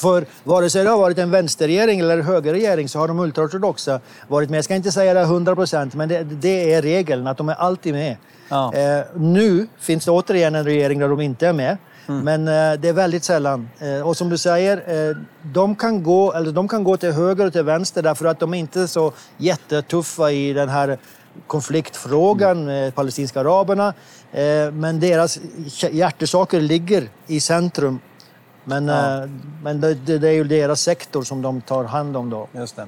För vare sig det har varit en vänsterregering eller en högerregering så har de ultraortodoxa varit med. Jag ska inte säga det 100 procent, men det, det är regeln att de är alltid med. Ja. Eh, nu finns det återigen en regering där de inte är med. Men eh, det är väldigt sällan. Eh, och som du säger, de, kan gå, eller de kan gå till höger och till vänster därför att de är inte så jättetuffa i den här konfliktfrågan med palestinska araberna. Men deras hjärtesaker ligger i centrum. Men, eh, men det, det det är ju deras sektor som de tar hand om då. Just det.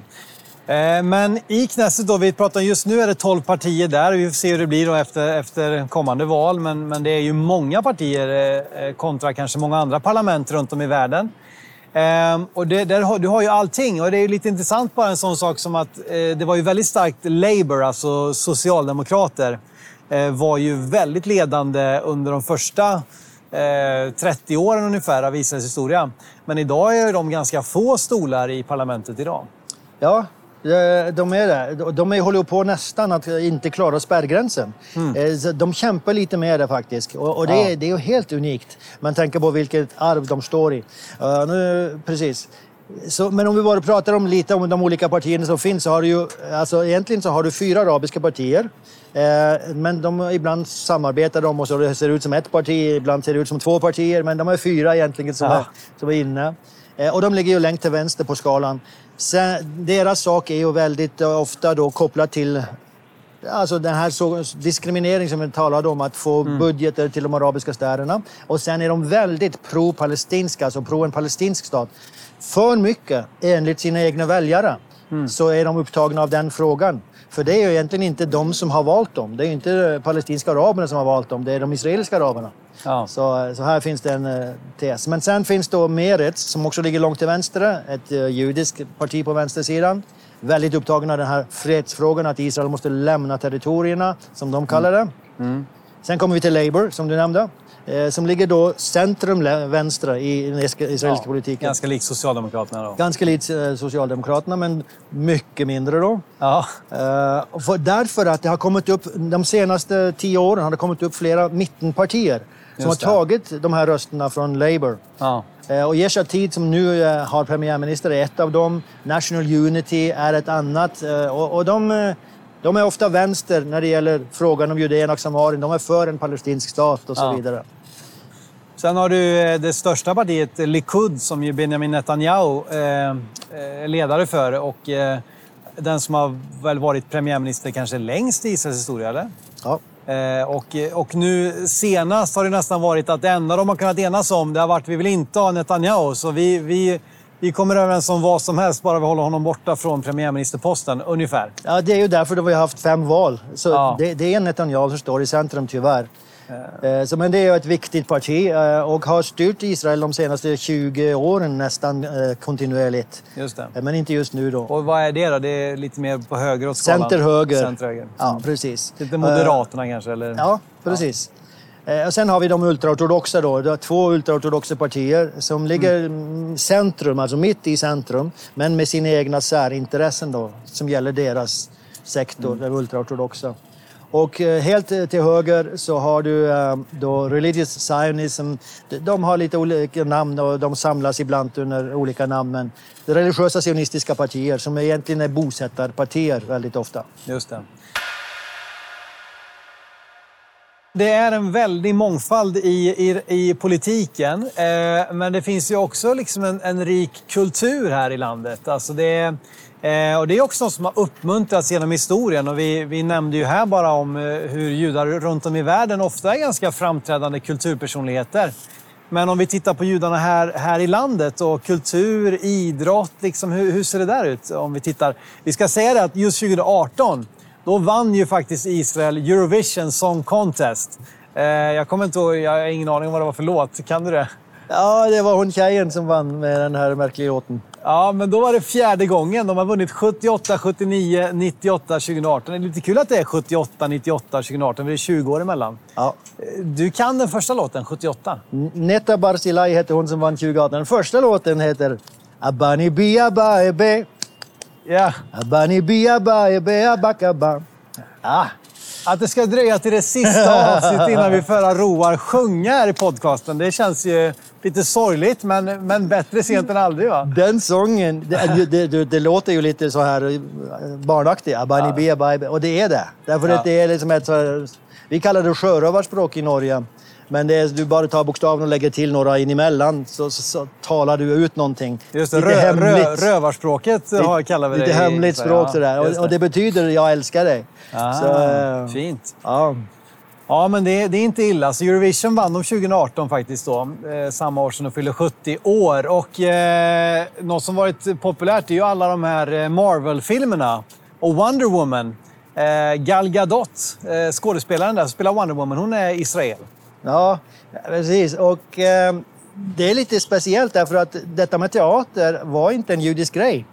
Eh, men i Knesset då, vi pratar just nu är det 12 partier där. Vi får se hur det blir då efter, efter kommande val. Men, men det är ju många partier eh, eh, kontra kanske många andra parlament runt om i världen. Ehm, och det, där har, du har ju allting. Och det är ju lite intressant bara en sån sak som att eh, det var ju väldigt starkt Labour, alltså socialdemokrater, eh, var ju väldigt ledande under de första 30 åren ungefär av Israels historia. Men idag är de ganska få stolar i parlamentet idag. Ja, de är det. De är, håller på nästan att inte klara spärrgränsen. Eh, så De kämpar lite med det faktiskt. Och, det, Ja. är, det är helt unikt. Man tänker på vilket arv de står i. Eh, nu, precis. Så, men om vi bara pratar om lite om de olika partierna som finns så har du ju, alltså egentligen så har du fyra arabiska partier. Eh, men de, ibland samarbetar de och så det ser ut som ett parti, ibland ser det ut som två partier. Men de är fyra egentligen som, Ja. är, som är inne. Eh, och de ligger ju längst till vänster på skalan. Sen, deras sak är ju väldigt eh, ofta då kopplat till Alltså den här så, diskriminering som vi talade om, att få budgeter till de arabiska städerna. Och sen är de väldigt pro-palestinska, alltså pro en palestinsk stat. För mycket, enligt sina egna väljare, så är de upptagna av den frågan. För det är ju egentligen inte de som har valt dem. Det är ju inte palestinska araberna som har valt dem, det är de israeliska araberna. Ja. Så, så här finns det en eh, tes. Men sen finns då Meretz som också ligger långt till vänster. Ett uh, judiskt parti på vänstersidan. Väldigt upptagna av den här fredsfrågan att Israel måste lämna territorierna, som de kallar det. Sen kommer vi till Labour, som du nämnde. Eh, som ligger då centrum vänstra i den iska- israeliska politiken. Ganska likt Socialdemokraterna då. Ganska likt eh, Socialdemokraterna, men mycket mindre då. Ja. Eh, för, därför att det har kommit upp, de senaste tio åren har det kommit upp flera mittenpartier som har tagit de här rösterna från Labour. ja. Och Yesh Atid som nu har premiärminister är ett av dem. National Unity är ett annat. Och och de, de är ofta vänster när det gäller frågan om Judeen och Samarien. De är för en palestinsk stat och så Ja. vidare. Sen har du eh, det största partiet, eh, Likud, som ju Benjamin Netanyahu eh, är ledare för. Och den som har väl varit premiärminister kanske längst i Israels historia, eller? Ja. Och, och nu senast har det nästan varit att det enda de har kunnat enas om det har varit vi vill inte ha Netanyahu. Så vi, vi, vi kommer överens om vad som helst bara vi håller honom borta från premiärministerposten, ungefär. Ja, det är ju därför de har haft fem val. Så Ja. det, det är Netanyahu som står i centrum tyvärr. Eh, Så, men det är ju ett viktigt parti eh, och har styrt Israel de senaste 20 åren nästan eh, kontinuerligt. Just det. Eh, Men inte just nu då. Och vad är det då? Det är lite mer på höger åt skalan? Center-höger. Center-höger. Ja, precis. Lite Moderaterna kanske? Eller? Ja, precis. Eh, Och sen har vi de ultraortodoxa då. Det är två ultraortodoxa partier som ligger mm. centrum, alltså mitt i centrum, men med sina egna särintressen då, som gäller deras sektor, Mm. de ultraortodoxa. Och eh, helt eh, till höger så har du eh, då Religious Zionism. De- har lite olika namn och de samlas ibland under olika namn. Men religiösa sionistiska partier som egentligen är bosättarpartier väldigt ofta. Just det. Det är en väldig mångfald i, i, i politiken. Eh, men det finns ju också liksom en, en rik kultur här i landet. Alltså det, eh, och det är också något som har uppmuntrats genom historien. Och vi, vi nämnde ju här bara om eh, hur judar runt om i världen ofta är ganska framträdande kulturpersonligheter. Men om vi tittar på judarna här, här i landet och kultur, idrott, liksom, hur, hur ser det där ut? Om vi tittar. Vi ska säga det att just 2018, då vann ju faktiskt Israel Eurovision Song Contest. Eh, jag kommer inte ihåg, jag har ingen aning om vad det var för låt. Kan du det? Ja, det var hon tjejen som vann med den här märkliga låten. Ja, men då var det fjärde gången. De har vunnit 78, 79, 98, 2018. Det är lite kul att det är 78, 98, 2018, för det är 20 år emellan. Ja. Eh, Du kan den första låten, 78. Netta Barzilai hette hon som vann 2018. Den första låten heter Abani Bia Baebe. Ja. Abani Bia Baebe Abakaba. Ah, Att det ska dröja till det sista *laughs* avsnittet innan vi får höra Roar sjunga här i podcasten, det känns ju lite sorgligt, men, men bättre sent än aldrig va? den sången, det, det, det, det låter ju lite så här eh, barnaktigt. Abani Bia Baebe. Och det är det. Därför Ja. att det är liksom ett så här, Vi kallar det sjörövarspråk i Norge. Men är, du bara tar bokstaven och lägger till några in emellan så, så, så talar du ut någonting. Just det, rö, rö, rövarspråket har, kallar vi det. Lite hemligt språk ja, just Och, och det betyder jag älskar dig. Ah, Så, eh, Fint. ja. Ja, men det, det är inte illa. Så Eurovision vann de 2018 faktiskt då. Eh, samma år som de fyllde 70 år. Och eh, något som varit populärt är ju alla de här eh, Marvel-filmerna. Och Wonder Woman. Eh, Gal Gadot, eh, skådespelaren där som spelar Wonder Woman, hon är Israel. Ja, precis. Och eh, det är lite speciellt därför att detta med teater var inte en judisk grej.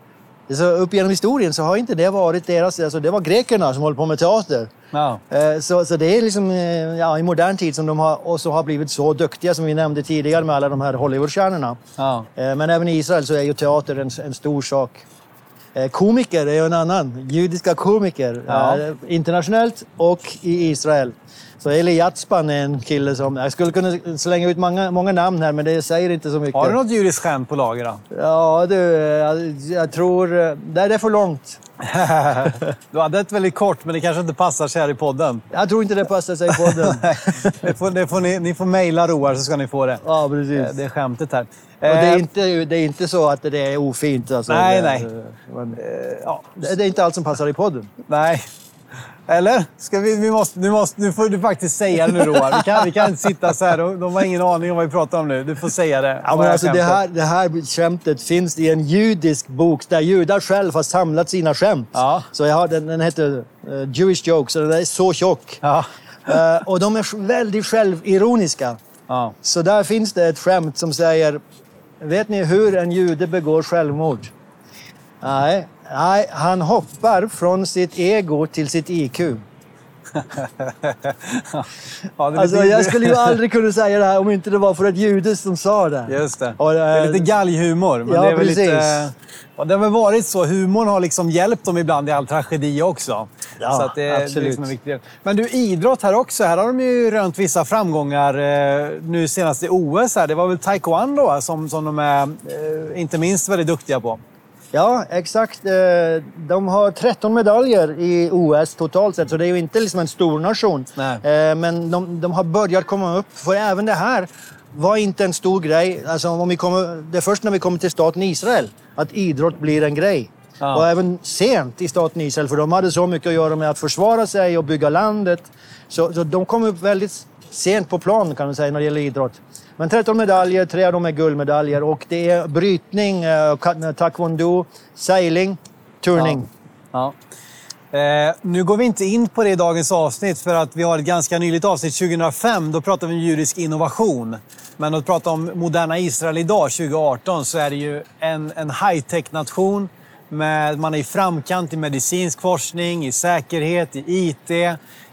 Så upp genom historien så har inte det varit deras... Alltså det var grekerna som höll på med teater. Ja. Eh, Så, så det är liksom eh, ja, i modern tid som de har, också har blivit så duktiga som vi nämnde tidigare med alla de här Hollywoodstjärnorna. Ja. Eh, Men även i Israel så är ju teater en, en stor sak. Komiker är ju en annan. Judiska komiker. Ja. Internationellt och i Israel. Så Eli Yatspan är en kille som... Jag skulle kunna slänga ut många, många namn här men det säger inte så mycket. Har du något judiskt skämt på lager då? Ja du, jag, jag tror... eh, det är för långt. *laughs* du hade ett väldigt kort, men det kanske inte passar sig här i podden. Jag tror inte det passar sig i podden. *laughs* det får, det får ni, ni får mejla Roar så ska ni få det. ja, precis. Eh, Det är skämtet här. Och det, är Eh, inte, det är inte så att det är ofint. Alltså. Nej, nej. Men, ja, det, det är inte allt som passar i podden. Nej. Eller? Ska vi, vi måste, nu, måste, nu får du faktiskt säga det nu Roar. Vi kan, vi kan inte sitta så här. De, de har ingen aning om vad vi pratar om nu. Du får säga det. Ja, men alltså, det, här, det här skämtet finns i en judisk bok där judar själv har samlat sina skämt. Ja. Så jag har, den, den heter eh, Jewish Jokes och den är så tjock. Ja. Eh, och de är väldigt självironiska. Ja. Så där finns det ett skämt som säger Vet ni hur en jude begår självmord? Nej, nej han hoppar från sitt ego till sitt IQ. *laughs* Ja, Alltså, jag skulle ju aldrig kunna säga det här om inte det var för ett jude som sa det. Just det. Och, Det är eh, lite galghumor. Men ja, det är väl precis. Lite, och det har väl varit så. Humorn har liksom hjälpt dem ibland i all tragedi också. Ja, så det, det är absolut. liksom en viktig del. Men du, idrott här också. Här har de ju rönt vissa framgångar eh, nu senast i OS. Här. Det var väl taekwondo som, som de är, eh, inte minst, väldigt duktiga på. Ja, exakt. Eh, De har 13 medaljer i OS totalt sett, så det är ju inte liksom en stor nation. Nej. Eh, Men de, de har börjat komma upp, för även det här var inte en stor grej. Alltså, om vi kommer, det är först när vi kommer till staten Israel att idrott blir en grej. Ja. Och även sent i staten Israel, för de hade så mycket att göra med att försvara sig och bygga landet. Så, så de kom upp väldigt sent på plan kan man säga när det gäller idrott. Men 13 medaljer, tre av dem är guldmedaljer och det är brytning, eh, eh, taekwondo, sailing, turning. Ja. Eh, nu går vi inte in på det i dagens avsnitt för att vi har ett ganska nyligt avsnitt 2005. Då pratade vi om judisk innovation. Men att prata om moderna Israel idag, 2018, så är det ju en, en high-tech-nation. Med, man är i framkant i medicinsk forskning, i säkerhet, i IT,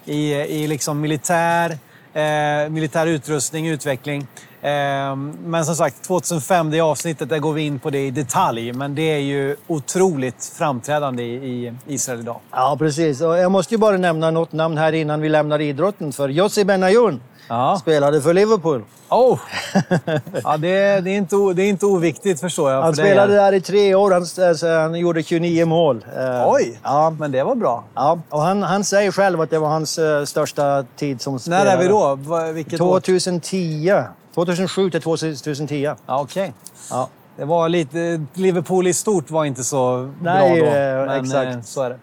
i, i liksom militär, eh, militär utrustning, utveckling. Ehm, men som sagt, 2005, det avsnittet, där går vi in på det i detalj. Men det är ju otroligt framträdande i Israel idag. Ja, precis. Och jag måste ju bara nämna något namn här innan vi lämnar idrotten. För Yossi Benayoun ja. spelade för Liverpool. Oh. *laughs* Ja, det, är, det, är inte, det är inte oviktigt förstår jag. Han för spelade där i tre år. Han, alltså, han gjorde 29 mål. Eh, Oj! Ja. Men det var bra. Ja, och han, han säger själv att det var hans uh, största tid som spelare. När är vi då? Vilket 2010. År? 2007 till 2010. Ja, Okej. Okay. Ja. Det var lite... Liverpool i stort var inte så Nej, bra då. Men exakt. Eh, så är det.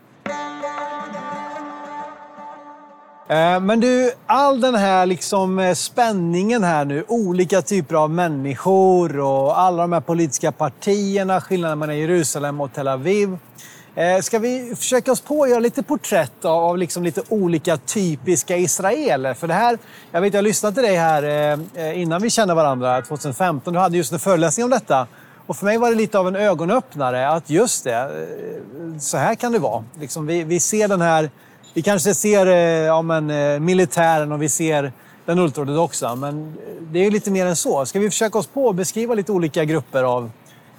Eh, men du, all den här liksom eh, spänningen här nu, olika typer av människor och alla de här politiska partierna, skillnaden mellan Jerusalem och Tel Aviv. Eh, ska vi försöka oss på att göra lite porträtt av liksom lite olika typiska israeler? För det här, jag vet, jag lyssnade till dig här eh, eh, innan vi kände varandra 2015. Du hade just en föreläsning om detta. Och för mig var det lite av en ögonöppnare att just det, eh, så här kan det vara. Liksom vi, vi ser den här vi kanske ser ja, men, militären och vi ser den ultraortodoxa, men det är lite mer än så. Ska vi försöka oss på att beskriva lite olika grupper av...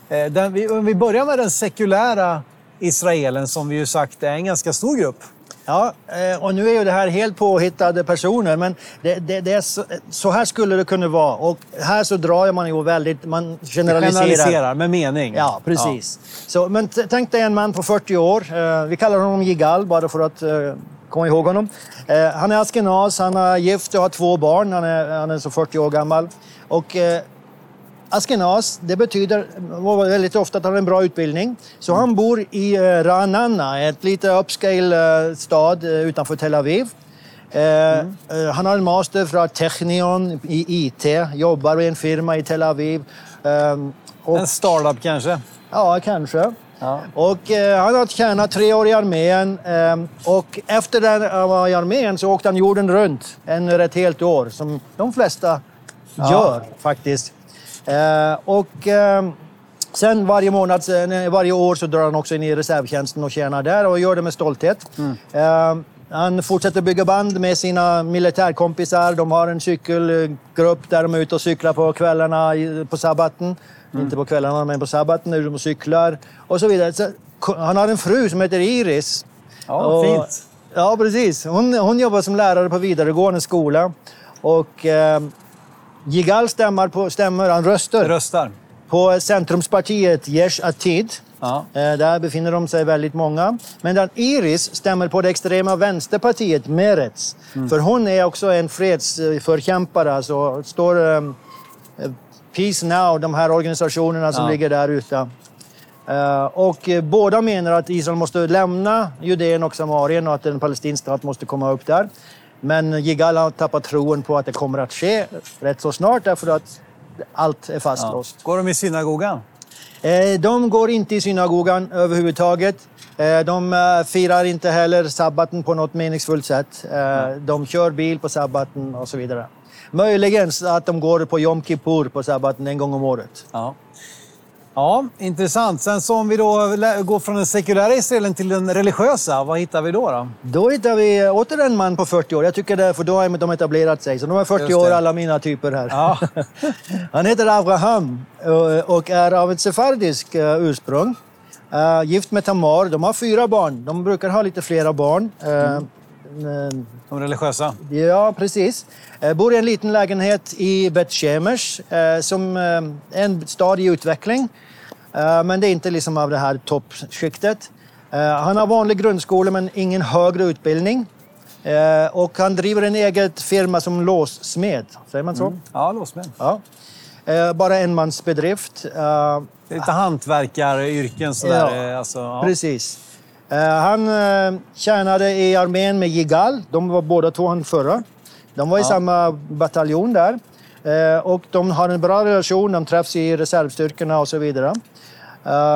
Eh, den, vi, om vi börjar med den sekulära israelen som vi ju sagt är en ganska stor grupp. Ja, och nu är ju det här helt påhittade personer, men det, det, det är så, så, här skulle det kunna vara. Och här så drar man ju väldigt, man generaliserar. Generaliserar med mening. Ja, precis. Ja. Så, men tänk dig en man på 40 år. Vi kallar honom Gigal bara för att komma ihåg honom. Eh, han är askenaz, han är gift och har två barn. Han är, han är så 40 år gammal. Och, Askenaz, det betyder väldigt ofta att han har en bra utbildning. Så han bor i eh, Ra'anana, ett lite upscale eh, stad eh, utanför Tel Aviv. Mm. Han har en master från Technion i IT, jobbar i en firma i Tel Aviv. Och, en startup kanske? Ja, kanske. Ja. Och, eh, han har tjänat tre år i armén eh, och efter han var i armén så åkte han jorden runt en ett helt år som de flesta ja. gör faktiskt. Eh, och eh, sen varje månad, varje år så drar han också in i reservtjänsten och tjänar där och gör det med stolthet. Mm. Eh, han fortsätter bygga band med sina militärkompisar. De har en cykelgrupp där de är ute och cyklar på kvällarna på sabbaten. Mm. Inte på kvällarna, men på sabbaten är de cyklar och så vidare. Så, han har en fru som heter Iris. Ja, och, fint. Ja, precis. Hon, hon jobbar som lärare på vidaregående skola. Och eh, Gigal stämmer, på, stämmer, han röstar. Röstar. På centrumspartiet Yesh Atid. Ja. Eh, där befinner de sig väldigt många. Men Iris stämmer på det extrema vänsterpartiet Meretz. Mm. För hon är också en fredsförkämpare. Alltså, står eh, Peace Now, de här organisationerna som ja. ligger där ute. Uh, och uh, båda menar att Israel måste lämna Judeen och Samarien och att en palestinsk stat måste komma upp där. Men Gigal har tappat tron på att det kommer att ske rätt så snart därför att allt är fastlåst. Ja. Går de i synagogan? Uh, de går inte i synagogan överhuvudtaget. De firar inte heller sabbaten på något meningsfullt sätt. De kör bil på sabbaten och så vidare. Möjligen att de går på Jom Kippur på sabbaten en gång om året. Ja. Ja, intressant. Sen så om vi då går från den sekulära Israelen till den religiösa, vad hittar vi då? Då, då hittar vi åter en man på 40 år. Jag tycker det, för då har de etablerat sig. Så de är 40 år alla mina typer här. Ja. *laughs* Han heter Abraham eh, och är av ett sefardisk eh, ursprung. Uh, gift med Tamar. De har fyra barn. De brukar ha lite flera barn. Mm. De religiösa? Ja, precis. Bor i en liten lägenhet i Bet Shemesh, eh, som eh, en stad i utveckling. Eh, men det är inte liksom av det här toppskiktet. Han har vanlig grundskola men ingen högre utbildning. Och han driver en egen firma som låssmed. Säger man så? Mm. Ja, låssmed. Ja. Bara en mans bedrift. Lite hantverkaryrken sådär. Ja, alltså, ja. Precis. Eh, han tjänade i armén med Gigal. De var båda två han förra. De var i samma bataljon där. Och de har en bra relation, de träffas i reservstyrkorna och så vidare.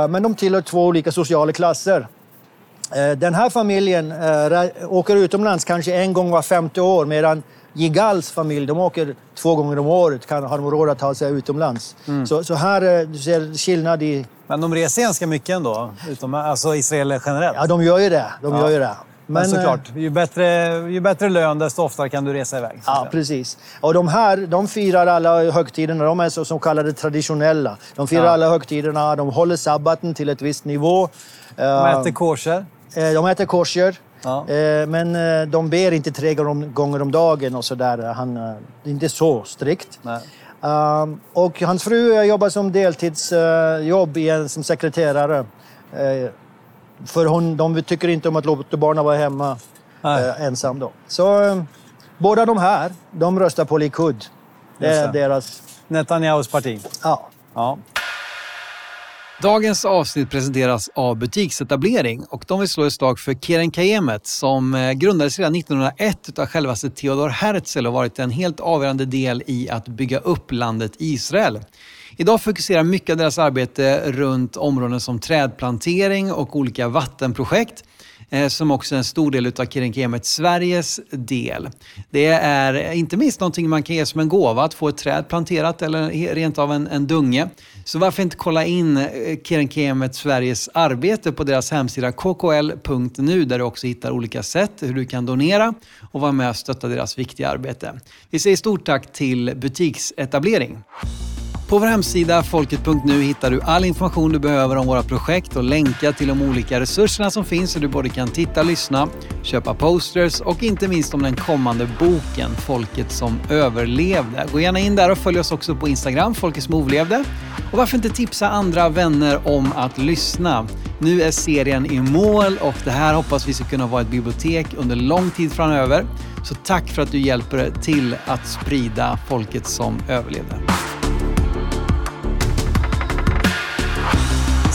Men de tillhör två olika sociala klasser. den här familjen åker utomlands kanske en gång var femte år medan Gigals familj, de åker två gånger om året, kan, har de råd att ta sig utomlands. Mm. Så, så här du ser skillnad i men de reser ganska mycket ändå, utom, alltså israeler generellt? Ja, de gör ju det. De ja. gör ju det. Men, såklart, ju bättre, ju bättre lön desto oftare kan du resa iväg. Ja, precis. Och de här de firar alla högtiderna. De är så, så kallade traditionella. De firar ja. alla högtiderna, de håller sabbaten till ett visst nivå. De äter kosher. De äter kosher. Ja. Men de ber inte tre gånger om dagen och sådär. Det är inte så strikt. Nej. Och hans fru jobbar som deltidsjobb som sekreterare. För hon, de tycker inte om att låta barnen vara hemma uh, ensam. Då. Så uh, båda de här, de röstar på Likud. Det är deras... Netanyahus parti. Ja. ja. Dagens avsnitt presenteras av Butiksetablering och de vill slå ett slag för Keren Kajemet som eh, grundades redan 1901 av självaste Theodor Herzl och varit en helt avgörande del i att bygga upp landet Israel. Idag fokuserar mycket av deras arbete runt områden som trädplantering och olika vattenprojekt eh, som också är en stor del av Kerenkemet Sveriges del. Det är inte minst någonting man kan ge som en gåva, att få ett träd planterat eller rent av en, en dunge. Så varför inte kolla in eh, Sveriges arbete på deras hemsida kkl.nu där du också hittar olika sätt hur du kan donera och vara med och stötta deras viktiga arbete. Vi säger stort tack till Butiksetablering. På vår hemsida folket.nu hittar du all information du behöver om våra projekt och länkar till de olika resurserna som finns så du både kan titta, lyssna, köpa posters och inte minst om den kommande boken Folket som överlevde. Gå gärna in där och följ oss också på Instagram, Folket som överlevde. Och varför inte tipsa andra vänner om att lyssna? Nu är serien i mål och det här hoppas vi ska kunna vara ett bibliotek under lång tid framöver. Så tack för att du hjälper till att sprida Folket som överlevde.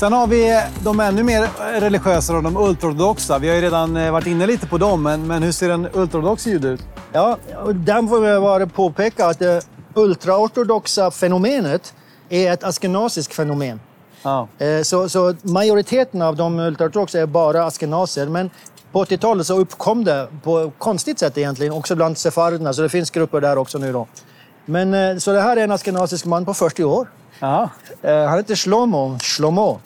Sen har vi de ännu mer religiösa och de ultraortodoxa. Vi har ju redan eh, varit inne lite på dem, men, men hur ser en ultraortodox jude ut? Ja, där får vi bara påpeka att det ultraortodoxa fenomenet är ett askenasiskt fenomen. Ja. Eh, så, så, majoriteten av de ultraortodoxa är bara askenaser, men på 80-talet så uppkom det på konstigt sätt egentligen, också bland sefarderna, så det finns grupper där också nu då. Men, eh, så det här är en askenasisk man på 40 år. Aha. Han heter Shlomo. Shlomo.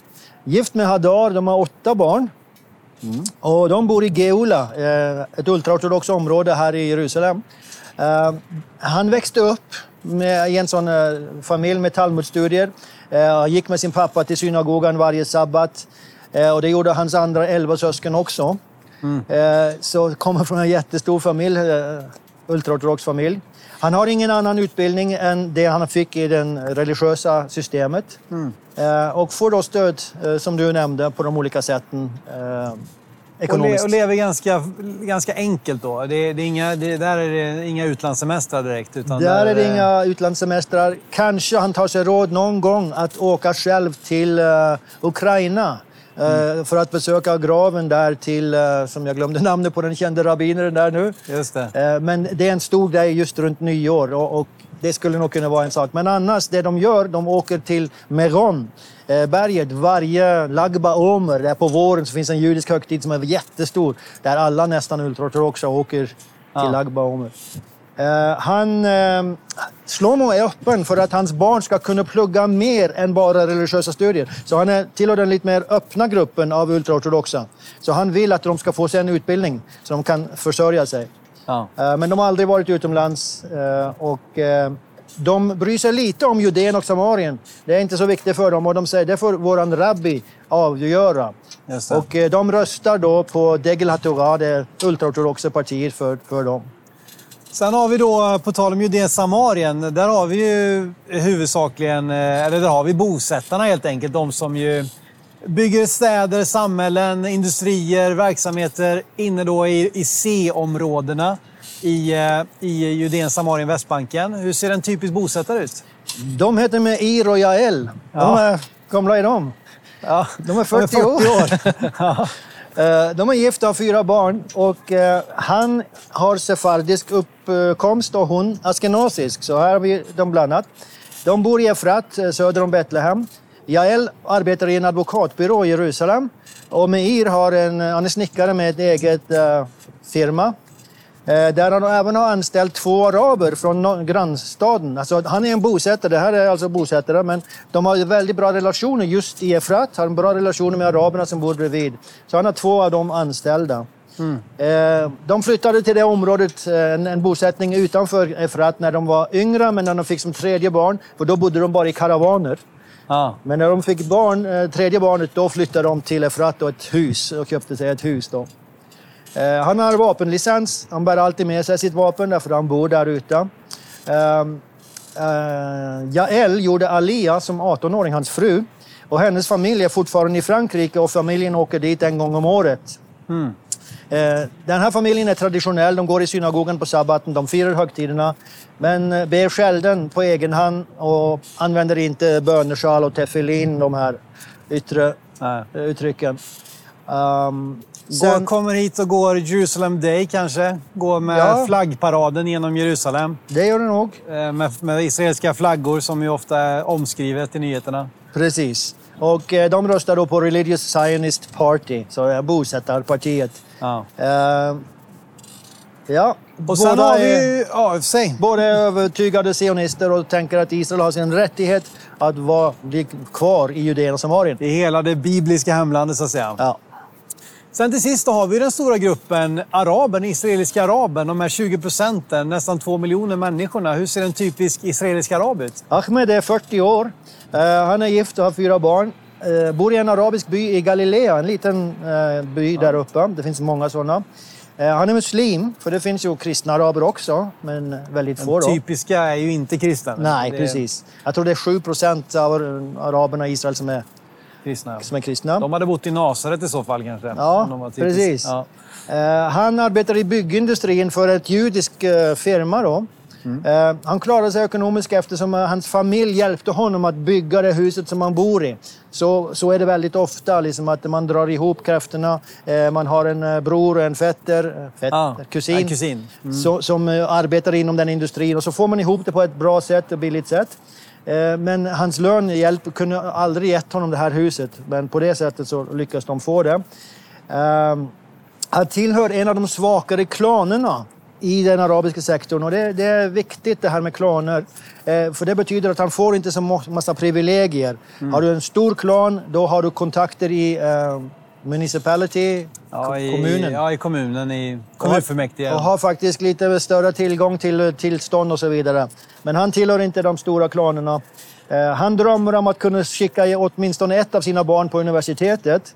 Gift med Hadar, de har åtta barn. Mm. Och de bor i Geula, eh, ett ultraortodoxt område här i Jerusalem. Eh, han växte upp med, i en sån eh, familj med Talmudstudier. Han gick med sin pappa till synagogan varje sabbat. Och det gjorde hans andra elva syskon också. Mm. Så kommer från en jättestor familj, ultraortodox familj. Han har ingen annan utbildning än det han fick i det religiösa systemet. Mm. Eh, och får då stöd, eh, som du nämnde, på de olika sätten. Eh, ekonomiskt. Och, le och lever ganska, ganska enkelt då? Det, det är inga, det, där är det inga utlandssemestrar direkt? Utan där, där är det inga utlandssemestrar. Kanske han tar sig råd någon gång att åka själv till Ukraina Mm. för att besöka graven där till, uh, som jag glömde *laughs* namnet på den kände rabbineren där nu. Just det. Uh, men det är en stor grej just runt nyår och, det skulle nog kunna vara en sak. Men annars, det de gör, de åker till Meron, berget, varje Lagba Omer. Där på våren så finns en judisk högtid som är jättestor, där alla nästan ultraortodoxa åker till ja. Lagba Omer. Uh, han, uh, Shlomo är öppen för att hans barn ska kunna plugga mer än bara religiösa studier. Så han är tillhör den lite mer öppna gruppen av ultraortodoxa. Så han vill att de ska få sig en utbildning så de kan försörja sig. Ja. Uh, men de har aldrig varit utomlands och de bryr sig lite om Judeen och Samarien. Det är inte så viktigt för dem och de säger det får våran rabbi avgöra. Och de röstar då på Degel HaTorah, det ultraortodoxa partiet för, för dem. Sen har vi då, på tal om Judeen Samarien, där har vi ju huvudsakligen, eh, eller där har vi bosättarna helt enkelt. De som ju bygger städer, samhällen, industrier, verksamheter inne då i, i C-områdena i, eh, i Judeen Samarien, Västbanken. Hur ser en typisk bosättare ut? De heter Meir och Jael. Ja. De är, gamla är de. Ja, de är 40, de är 40 år. år. *laughs* Eh, Eh, de är gifta och har fyra barn och eh, han har sefardisk uppkomst och hon askenasisk. Så här har vi dem blandat. De bor i Efrat eh, söder om Betlehem. Jael arbetar i en advokatbyrå i Jerusalem och Meir har en, han är snickare med ett eget firma där han även har anställt två araber från grannstaden. Alltså, han är en bosättare, det här är alltså bosättare, men de har väldigt bra relationer just i Efrat. Har bra relationer med araberna som bor bredvid. Så han har två av dem anställda. Eh, de flyttade till det området, eh, en, bosättning utanför Efrat, när de var yngre, men när de fick som tredje barn, för då bodde de bara i karavaner. Ja. Men när de fick barn, eh, tredje barnet, då flyttade de till Efrat och ett hus och köpte sig ett hus. Då. Eh, han har vapenlicens. Han bär alltid med sig sitt vapen därför han bor där ute. Ehm, eh, Jael gjorde Alia som 18-åring, hans fru. Och hennes familj är fortfarande i Frankrike och familjen åker dit en gång om året. Eh, Den här familjen är traditionell. De går i synagogan på sabbaten, de firar högtiderna. Men ber själva på egen hand och använder inte bönesjal och tefillin, de här yttre Nej. uttrycken. Um, Går, sen, kommer hit och går Jerusalem Day kanske. Går med Ja. flaggparaden genom Jerusalem. det gör det nog. Eh, Med, med israeliska flaggor som ju ofta är omskrivet i nyheterna. Precis. Och eh, de röstar då på Religious Zionist Party, så är bosättarpartiet. Ja. Eh, ja, Och sen båda har vi ju... Båda är övertygade sionister och tänker att Israel har sin rättighet att vara kvar i Judeen och Samarien. I hela det bibliska hemlandet så att säga. Ja. Sen till sist har vi den stora gruppen araben, israeliska araben. De här 20 procenten, nästan två miljoner människorna. Hur ser en typisk israelisk arab ut? Ahmed är 40 år. Eh, han är gift och har fyra barn. Eh, bor i en arabisk by i Galilea, en liten eh, by där uppe. Det finns många sådana. Han är muslim, för det finns ju kristna araber också, men väldigt få. Då. Typiska är ju inte kristna. Nej, Det precis. Jag tror det är 7 procent av araberna i Israel som är, Kristna. som är kristna. De hade bott i Nasaret i så fall kanske. Ja, precis. Ja. Eh, han arbetar i byggindustrin för ett judisk uh, firma. Då. Eh, han klarade sig ekonomiskt eftersom eh, hans familj hjälpte honom att bygga det huset som han bor i. Så, så är det väldigt ofta, liksom, att man drar ihop krafterna. Eh, man har en eh, bror och en fetter, eh, fetter Ja, kusin, kusin. Så, som eh, arbetar inom den industrin. Och så får man ihop det på ett bra sätt och billigt sätt. Eh, Men hans lön hjälp kunde aldrig gett honom det här huset. Men på det sättet så lyckas de få det. Ehm, Han tillhör en av de svagare klanerna i den arabiska sektorn. Och det, det är viktigt det här med klaner. Eh, för det betyder att han får inte så massa privilegier. Mm. Har du en stor klan, då har du kontakter i eh, municipality, Ja, i, kommunen. Ja, i kommunen, i kommunfullmäktige. Och har faktiskt lite större tillgång till tillstånd och så vidare. Men han tillhör inte de stora klanerna. Eh, han drömmer om att kunna skicka åtminstone ett av sina barn på universitetet.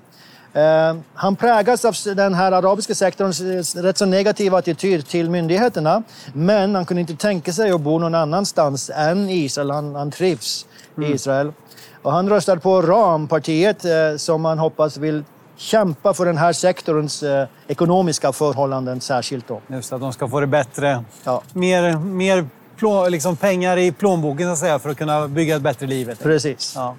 Eh, han prägas av den här arabiska sektorns eh, rätt så negativa attityd till myndigheterna. Men han kunde inte tänka sig att bo någon annanstans än Israel. Han, han trivs i Israel. Och han röstar på RAM-partiet eh, som han hoppas vill kämpa för den här sektorns eh, ekonomiska förhållanden särskilt. Då. Just att de ska få det bättre. Ja. Mer, mer plå, liksom pengar i plånboken så att säga, för att kunna bygga ett bättre liv. Precis. Ja.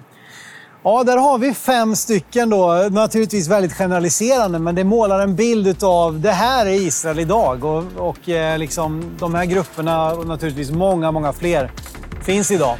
Ja, där har vi fem stycken då. Naturligtvis väldigt generaliserande, men det målar en bild av det här är Israel idag. Och, och eh, liksom, de här grupperna och naturligtvis många, många fler finns idag.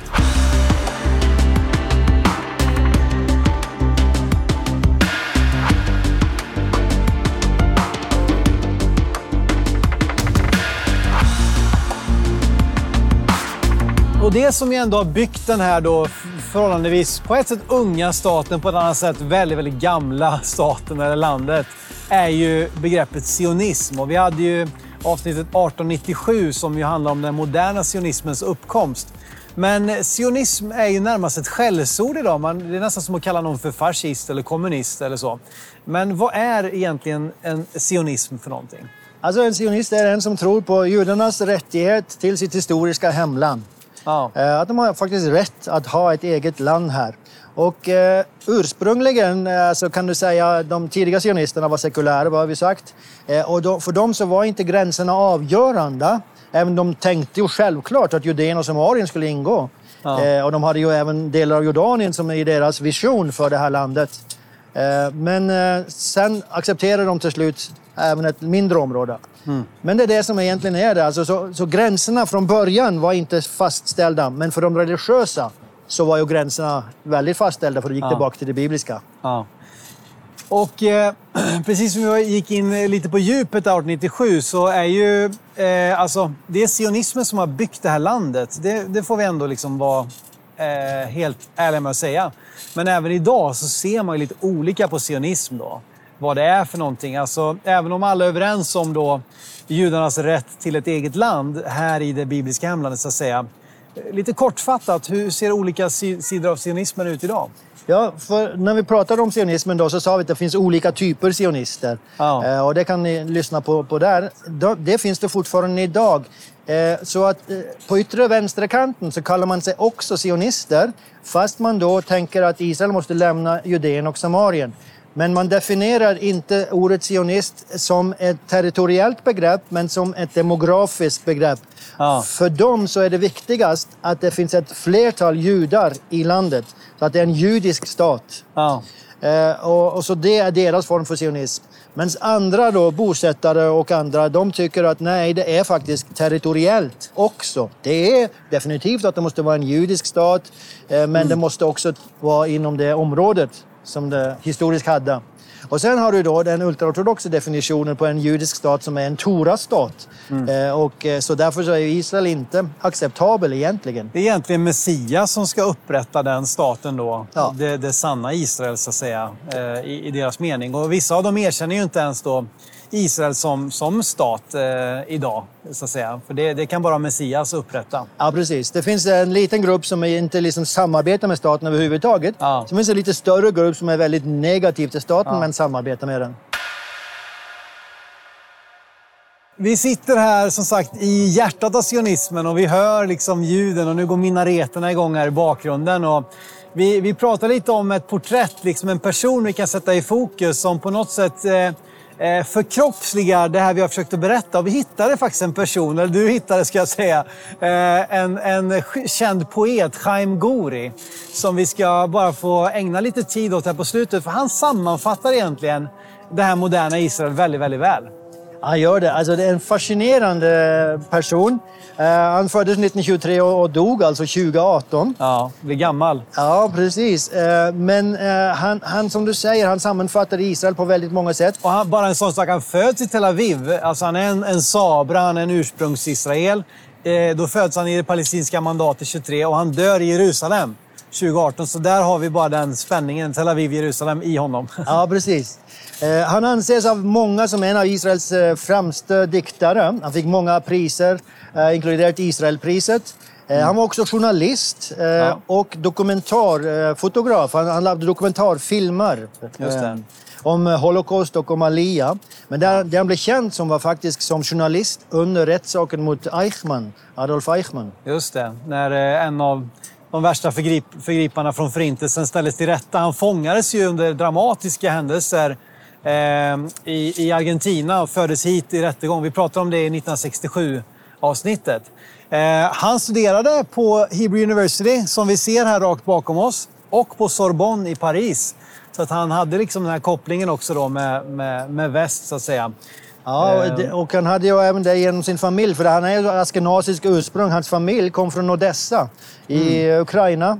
Och det som ju ändå har byggt den här då förhållandevis på ett sätt unga staten, på ett annat sätt väldigt, väldigt gamla *laughs* staten eller landet, är ju begreppet sionism. Och vi hade ju avsnittet 1897 som ju handlar om den moderna sionismens uppkomst. Men sionism är ju närmast ett skällsord idag. Man, det är nästan som att kalla någon för fascist eller kommunist eller så. Men vad är egentligen en sionism för någonting? Alltså en sionist är en som tror på judarnas rättighet till sitt historiska hemland. Ja. Eh, Att de har faktiskt rätt att ha ett eget land här. Och eh, ursprungligen eh, så kan du säga de tidiga sionisterna var sekulära, vad har vi sagt. Eh, och då, för dem så var inte gränserna avgörande. Även de tänkte ju självklart att Judeen och Samarien skulle ingå. Ja. Eh, och de hade ju även delar av Jordanien som är i deras vision för det här landet. Eh, men sen accepterade de till slut även ett mindre område. Men det är det som egentligen är det. Alltså, så, så gränserna från början var inte fastställda. Men för de religiösa så var ju gränserna väldigt fastställda för det gick Ja. tillbaka till det bibliska. Ja. Och eh, *clears throat* precis som jag gick in lite på djupet där 1897 så är ju eh, alltså, det är sionismen som har byggt det här landet. Det, det får vi ändå liksom vara eh, helt ärliga med att säga. Men även idag så ser man ju lite olika på sionism då. Vad det är för någonting. Alltså, även om alla är överens om då judarnas rätt till ett eget land här i det bibliska hemlandet så att säga. Lite kortfattat, hur ser olika sidor av sionismen ut idag? Ja, när vi pratade om sionismen då så sa vi att det finns olika typer sionister. Ja. Eh, och det kan ni lyssna på, på där. Det finns det fortfarande idag. Eh, så att eh, på yttre vänsterkanten så kallar man sig också sionister fast man då tänker att Israel måste lämna Judeen och Samarien. Men man definierar inte ordet sionist som ett territoriellt begrepp men som ett demografiskt begrepp. Ja. För dem så är det viktigast att det finns ett flertal judar i landet. Så att det är en judisk stat. Ja. Eh, och, och, så det är deras form för sionism. Men andra då, bosättare och andra, de tycker att nej, det är faktiskt territoriellt också. Det är definitivt att det måste vara en judisk stat, eh, men mm. det måste också vara inom det området som det historiskt hade. Och sen har du då den ultraortodoxa definitionen på en judisk stat som är en Tora-stat. Mm. Eh, och, eh, så därför så är Israel inte acceptabel egentligen. Det är egentligen Messias som ska upprätta den staten då. Ja. Det, det sanna Israel så att säga, eh, i, i, deras mening. Och vissa av dem erkänner ju inte ens då Israel som, som stat eh, idag. Så att säga. För det, det, kan bara Messias upprätta. Ja, precis. Det finns en liten grupp som inte liksom samarbetar med staten överhuvudtaget. Ja. Så finns en lite större grupp som är väldigt negativ till staten ja. men samarbetar med den. Vi sitter här som sagt i hjärtat av sionismen och vi hör liksom ljuden och nu går minareterna igång här i bakgrunden. Och vi, vi pratar lite om ett porträtt, liksom en person vi kan sätta i fokus som på något sätt eh, Eh, förkroppsligar det här vi har försökt att berätta. Och vi hittade faktiskt en person, eller du hittade ska jag säga, eh, en, en känd poet, Chaim Gori, som vi ska bara få ägna lite tid åt här på slutet. För han sammanfattar egentligen det här moderna Israel väldigt, väldigt väl. Han gör det. Alltså, det är en fascinerande person. Uh, han föddes 1923 och, och dog alltså 2018. Ja, blir gammal. Ja, precis. Uh, men uh, han, han, som du säger, han sammanfattar Israel på väldigt många sätt. Och han, bara en sån sak, han föds i Tel Aviv. Alltså han är en, en sabra, han är en ursprungs-Israel. då föds han i det palestinska mandatet 23 och han dör i Jerusalem 2018. Så där har vi bara den spänningen, Tel Aviv-Jerusalem, i honom. Ja, precis. Eh, han anses av många som en av Israels eh, främsta diktare. Han fick många priser, eh, inkluderat Israelpriset. Mm. Han var också journalist ja. och dokumentarfotograf. Han, han lagde dokumentarfilmer om Holocaust och om Alia. Men det, det han blev känd som var faktiskt som journalist under rättssaken mot Eichmann, Adolf Eichmann. Just det, när en av de värsta förgrip, förgriparna från Förintelsen ställdes till rätta. Han fångades ju under dramatiska händelser i, i Argentina och fördes hit i rättegång. Vi pratade om det i 1967-avsnittet. Eh, han studerade på Hebrew University, som vi ser här rakt bakom oss, och på Sorbonne i Paris. Så att han hade liksom den här kopplingen också då med, med, med väst, så att säga. Ja, och han hade ju även det genom sin familj, för han är ju askenasisk ursprung. Hans familj kom från Odessa i mm. Ukraina.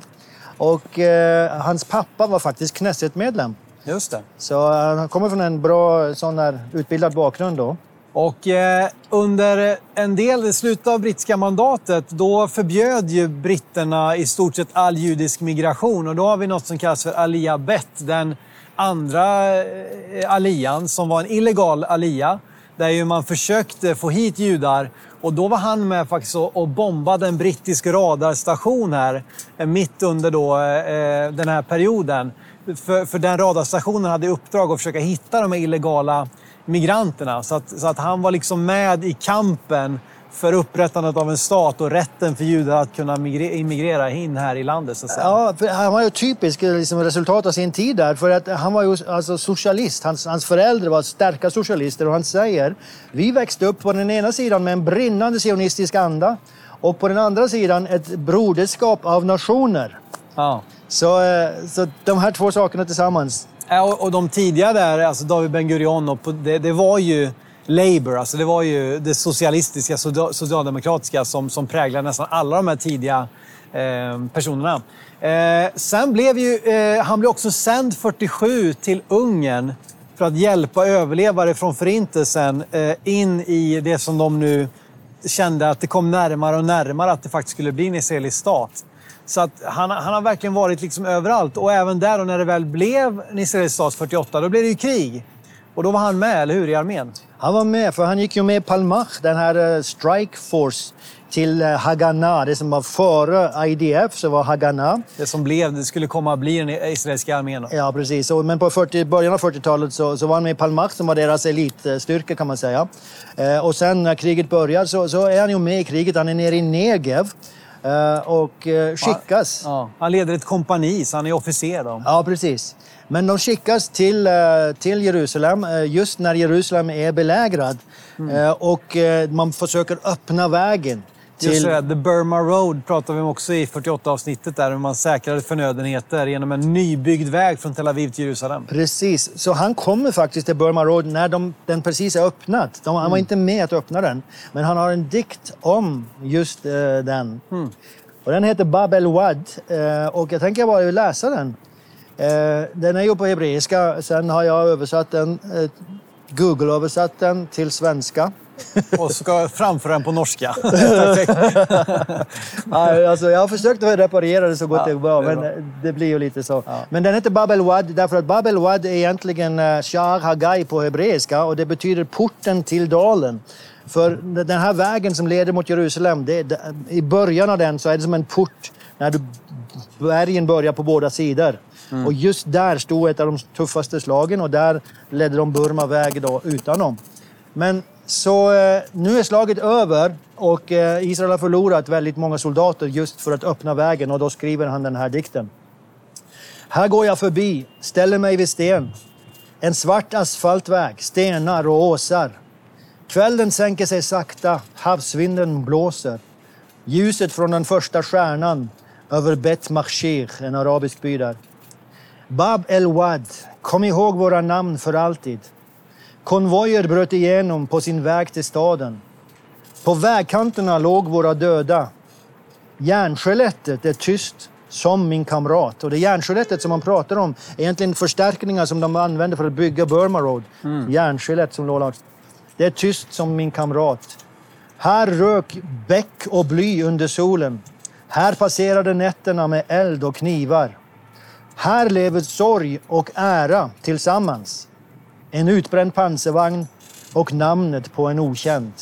Och eh, hans pappa var faktiskt Knesset-medlem. Just det. Så eh, han kommer från en bra sån där, utbildad bakgrund då. Och eh, under en del, slutet av brittiska mandatet, då förbjöd ju britterna i stort sett all judisk migration. Och då har vi något som kallas för Alia Bet, den andra eh, alian som var en illegal alia. Där ju man försökte få hit judar och då var han med faktiskt och bombade en brittisk radarstation här eh, mitt under då, eh, den här perioden för, för den radarstationen hade i uppdrag att försöka hitta de här illegala migranterna. Så att, så att han var liksom med i kampen för upprättandet av en stat och rätten för judar att kunna immigrera in här i landet. Så ja, han var ju typisk liksom, resultat av sin tid där. För att han var ju alltså, socialist. Hans, hans föräldrar var starka socialister och han säger vi växte upp på den ena sidan med en brinnande sionistisk anda och på den andra sidan ett broderskap av nationer. Ja. Så, eh, så de här två sakerna tillsammans. Ja, och, och de tidiga där, alltså David Ben Gurion, och det, det var ju Labour, alltså det var ju det socialistiska, socialdemokratiska som, som präglade nästan alla de här tidiga eh, personerna. Eh, sen blev ju, eh, han blev också sänd 47 till Ungern för att hjälpa överlevare från Förintelsen eh, in i det som de nu kände att det kom närmare och närmare att det faktiskt skulle bli en israelisk stat. Så att han, han har verkligen varit liksom överallt. Och även där, och när det väl blev en israelisk stat 48, då blev det ju krig. Och då var han med, eller hur, i armén? Han var med, för han gick ju med Palmach, den här uh, Strike Force, till uh, Haganah. Det som var före IDF så var Haganah. Det som blev, det skulle komma att bli den israeliska armén. Då. Ja, precis. Men på 40, början av 40-talet så, så var han med i Palmach som var deras elitstyrka kan man säga. Uh, och sen när kriget börjar så, så är han ju med i kriget. Han är nere i Negev. Uh, och uh, skickas. Ja. Han leder ett kompani, så han är officer. Då. Ja, precis. Men de skickas till, uh, till Jerusalem just när Jerusalem är belägrad. Mm. Och man försöker öppna vägen. Till... Just det, The Burma Road pratar vi om också i 48-avsnittet där hur man säkrade förnödenheter genom en nybyggd väg från Tel Aviv till Jerusalem. Precis, så han kommer faktiskt till Burma Road när de, den precis är öppnad. De, han var mm. inte med att öppna den, men han har en dikt om just uh, den. Mm. Och den heter Bab el Wad uh, och jag tänker bara läsa den. Uh, den är ju på hebreiska, sen har jag översatt den, Google-översatt den till svenska. Och ska framföra den på norska. *laughs* alltså, jag har försökt att reparera det så gott ja, det går, men det blir ju lite så. Ja. Men den heter Babel Wad därför att Babel Wad är egentligen uh, Shah Hagai på hebreiska och det betyder porten till dalen. För den här vägen som leder mot Jerusalem, det, i början av den så är det som en port när du, bergen börjar på båda sidor. Mm. Och just där stod ett av de tuffaste slagen och där ledde de Burma väg då utan dem. Men så eh, nu är slaget över och eh, Israel har förlorat väldigt många soldater just för att öppna vägen och då skriver han den här dikten. Här går jag förbi, ställer mig vid sten. En svart asfaltväg, stenar och åsar. Kvällen sänker sig sakta, havsvinden blåser. Ljuset från den första stjärnan över Bet Machir, en arabisk by där. Bab el Wad, kom ihåg våra namn för alltid. Konvojer bröt igenom på sin väg till staden. På vägkanterna låg våra döda. Järnskelettet är tyst som min kamrat. Och det järnskelettet som man pratar om är egentligen förstärkningar som de använde för att bygga Burma Road. Mm. Järnskelett som låg. Det är tyst som min kamrat. Här rök bäck och bly under solen. Här passerade nätterna med eld och knivar. Här lever sorg och ära tillsammans en utbränd pansarvagn och namnet på en okänd.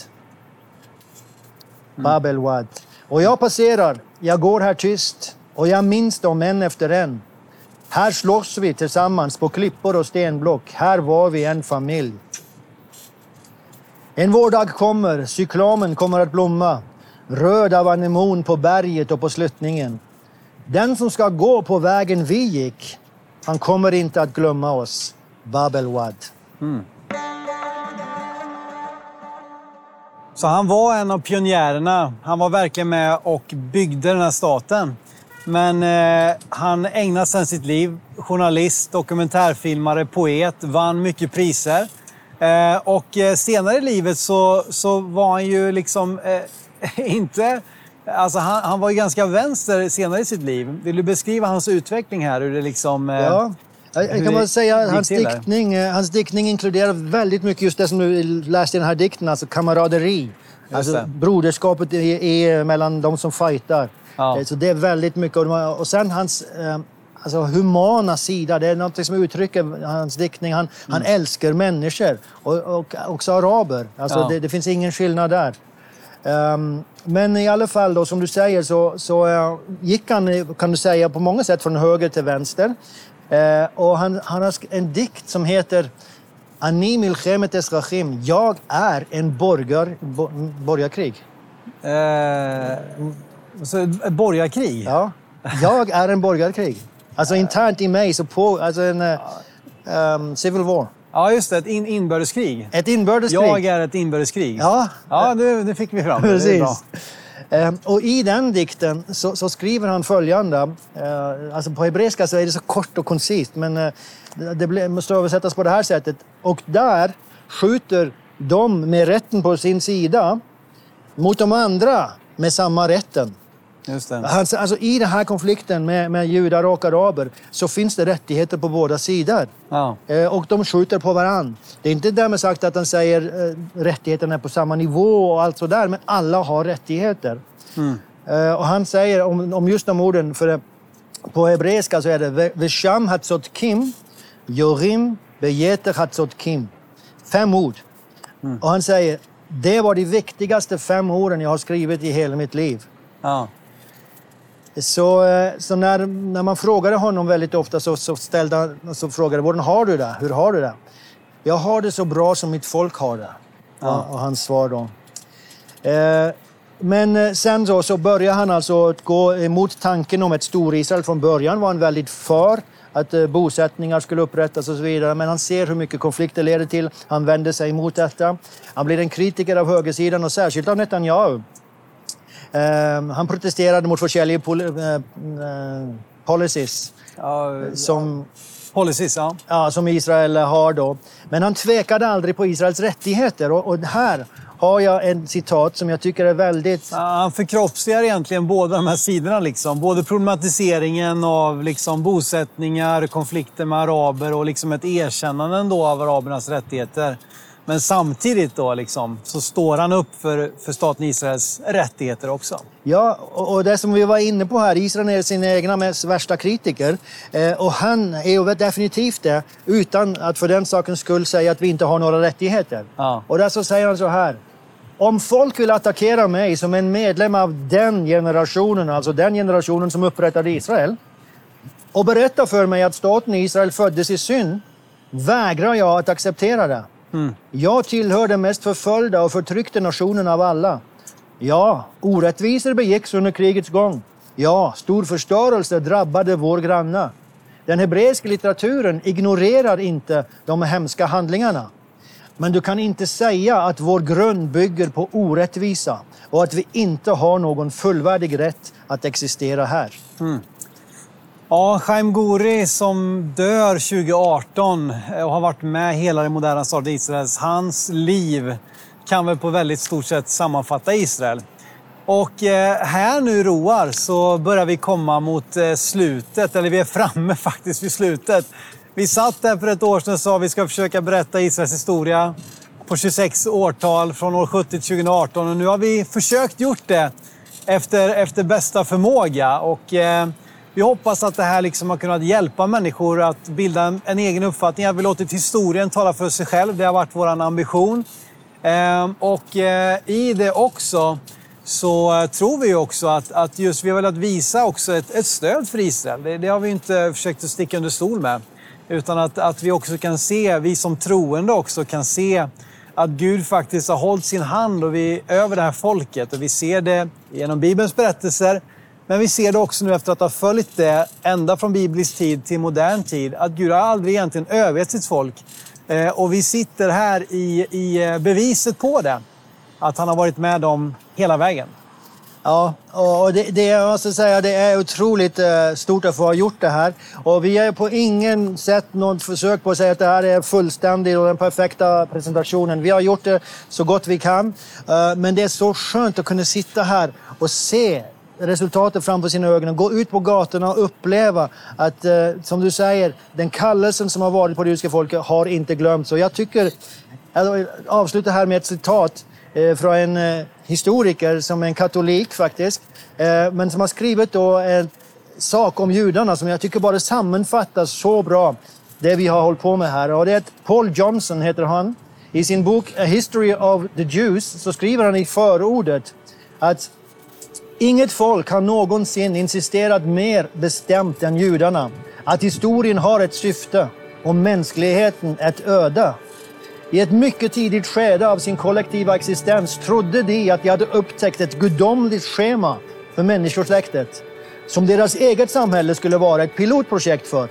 Mm. Babel Wad. Och jag passerar, jag går här tyst och jag minns dem en efter en. Här slåss vi tillsammans på klippor och stenblock. Här var vi en familj. En vårdag kommer, cyklamen kommer att blomma. Röd av anemon på berget och på sluttningen. Den som ska gå på vägen vi gick, han kommer inte att glömma oss. Babel Wad. Mm. Så han var en av pionjärerna. Han var verkligen med och byggde den här staten. Men eh, han ägnade sedan sitt liv, journalist, dokumentärfilmare, poet, vann mycket priser. Eh, och eh, senare i livet så, så var han ju liksom eh, *laughs* inte... Alltså han, han, var ju ganska vänster senare i sitt liv. Vill du beskriva hans utveckling här? Hur det liksom... Eh, ja. Jag kan bara säga hans diktning, eh, hans diktning inkluderar väldigt mycket just det som du läste i den här dikten, alltså kamaraderi. Alltså broderskapet är, är mellan de som fightar. Ja. Eh, så det är väldigt mycket. Och sen hans eh, alltså, humana sida, det är något som uttrycker hans diktning. Han, mm. han älskar människor, och, och också araber. Alltså, ja. det, det, finns ingen skillnad där. Um, men i alla fall, då, som du säger, så, så uh, gick han kan du säga, på många sätt från höger till vänster. Eh, och han, han har en dikt som heter Ani milchemet esrachim. Jag är en borgar, bo, borgarkrig. Eh, så borgarkrig? Ja. Jag är en borgarkrig. Alltså internt i mig så på... Alltså en um, civil war. Ja, just det. Ett in inbördeskrig. Ett inbördeskrig. Jag är ett inbördeskrig. Ja. Ja, det, det fick vi fram. Precis. Eh, och i den dikten så, så skriver han följande. Eh, alltså på hebreiska så är det så kort och koncist men eh, det måste översättas på det här sättet. Och där skjuter de med rätten på sin sida mot de andra med samma rätten. Just det. Alltså, alltså, I den här konflikten med, med judar och araber så finns det rättigheter på båda sidor. Ja. Eh, och de skjuter på varann. Det är inte därmed sagt att han säger eh, rättigheterna är på samma nivå och allt sådär, men alla har rättigheter. Mm. Eh, och han säger om, om just de orden, för eh, på hebreiska så är det Vesham hatzot kim, yorim bejeter hatzot kim. Fem ord. Och han säger, det var de viktigaste fem orden jag har skrivit i hela mitt liv. Ja. Så, eh, så när, när man frågade honom väldigt ofta så, så ställde han, så frågade hvordan har du det? Hur har du det? Jag har det så bra som mitt folk har det. Ja. Och hans svar då. Eh, men eh, sen så, så började han alltså gå emot tanken om ett Storisrael. Från början var han väldigt för att eh, bosättningar skulle upprättas och så vidare. Men han ser hur mycket konflikter leder till. Han vänder sig emot detta. Han blir en kritiker av högersidan och särskilt av Netanyahu. Eh, han protesterade mot olika pol eh, policies. Ja, som, policies, ja. ja. Som Israel har då. Men han tvekade aldrig på Israels rättigheter. Och, och här har jag en citat som jag tycker är väldigt... Ja, han förkroppsligar egentligen båda de här sidorna. Liksom. Både problematiseringen av liksom, bosättningar, konflikter med araber och liksom ett erkännande av arabernas rättigheter. Men samtidigt då liksom, så står han upp för, för staten Israels rättigheter också. Ja, och det som vi var inne på här, Israel är sina egna mest värsta kritiker. Eh, och han är ju definitivt det, utan att för den sakens skull säga att vi inte har några rättigheter. Ja. Och där så säger han så här. Om folk vill attackera mig som en medlem av den generationen, alltså den generationen som upprättade Israel, och berätta för mig att staten Israel föddes i synd, vägrar jag att acceptera det. Mm. Jag tillhör den mest förföljda och förtryckta nationen av alla. Ja, orättvisor begicks under krigets gång. Ja, stor förstörelse drabbade vår granne. Den hebreiska litteraturen ignorerar inte de hemska handlingarna. Men du kan inte säga att vår grund bygger på orättvisa och att vi inte har någon fullvärdig rätt att existera här. Mm. Ja, Chaim Guri som dör 2018 och har varit med hela det moderna staten Israels. Hans liv kan väl på väldigt stort sätt sammanfatta Israel. Och eh, här nu Roar så börjar vi komma mot eh, slutet, eller vi är framme *laughs* faktiskt vid slutet. Vi satt där för ett år sedan och sa att vi ska försöka berätta Israels historia på 26 årtal från år 70 till 2018 och nu har vi försökt gjort det efter, efter bästa förmåga. Och, eh, vi hoppas att det här liksom har kunnat hjälpa människor att bilda en, en egen uppfattning. Att vi låtit historien tala för sig själv. Det har varit vår ambition. Eh, och eh, i det också så eh, tror vi också att, att just vi har velat visa också ett, ett stöd för Israel. Det, det, har vi inte försökt att sticka under stol med. Utan att, att vi också kan se, vi som troende också kan se att Gud faktiskt har hållit sin hand och vi, över det här folket. Och vi ser det genom Bibelns berättelser, men vi ser det också nu efter att ha följt det ända från biblisk tid till modern tid, att Gud har aldrig egentligen övergett sitt folk. Eh, och vi sitter här i, i eh, beviset på det, att han har varit med dem hela vägen. Ja, och det, det, jag måste säga, det är otroligt eh, stort att få ha gjort det här. Och vi är på ingen sätt något försök på att säga att det här är fullständigt och den perfekta presentationen. Vi har gjort det så gott vi kan. Men det är så skönt att kunna sitta här och se resultatet framför sina ögon. Gå ut på gatorna och uppleva att, eh, som du säger, den kallelsen som har varit på det judiska folket har inte glömts. Och jag tycker, jag avslutar här med ett citat eh, från en eh, historiker som är en katolik faktiskt, eh, men som har skrivit då en sak om judarna som jag tycker bara sammanfattar så bra det vi har hållit på med här. Och det är Paul Johnson heter han. I sin bok A History of the Jews så skriver han i förordet att Inget folk har någonsin insisterat mer bestämt än judarna att historien har ett syfte och mänskligheten ett öde. I ett mycket tidigt skede av sin kollektiva existens trodde de att de hade upptäckt ett gudomligt schema för människosläktet som deras eget samhälle skulle vara ett pilotprojekt för.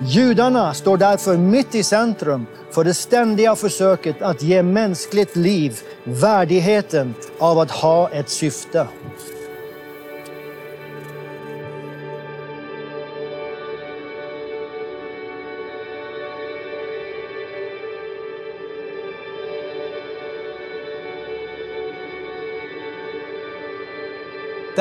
Judarna står därför mitt i centrum för det ständiga försöket att ge mänskligt liv värdigheten av att ha ett syfte.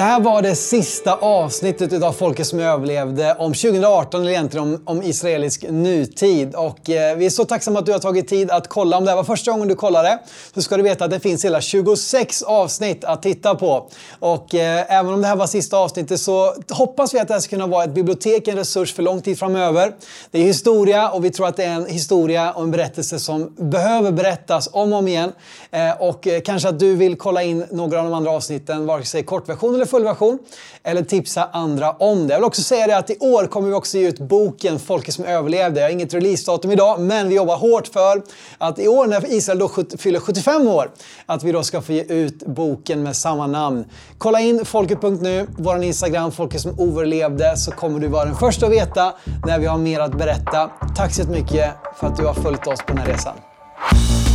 Det här var det sista avsnittet av Folket som överlevde om 2018, eller egentligen om, om israelisk nutid. Och eh, vi är så tacksamma att du har tagit tid att kolla. Om det här var första gången du kollade så ska du veta att det finns hela 26 avsnitt att titta på. Och eh, även om det här var sista avsnittet så hoppas vi att det här ska kunna vara ett bibliotek, en resurs för lång tid framöver. Det är historia och vi tror att det är en historia och en berättelse som behöver berättas om och om igen. Eh, och eh, kanske att du vill kolla in några av de andra avsnitten, vare sig kortversion eller fullversion. Eller tipsa andra om det. Jag vill också säga det att i år kommer vi också ge ut boken Folket som överlevde. Jag har inget releasedatum idag, men vi jobbar hårt för att i år när Israel då fyller 75 år, att vi då ska få ge ut boken med samma namn. Kolla in folket.nu, vår Instagram, Folket som överlevde, så kommer du vara den första att veta när vi har mer att berätta. Tack så mycket för att du har följt oss på den här resan.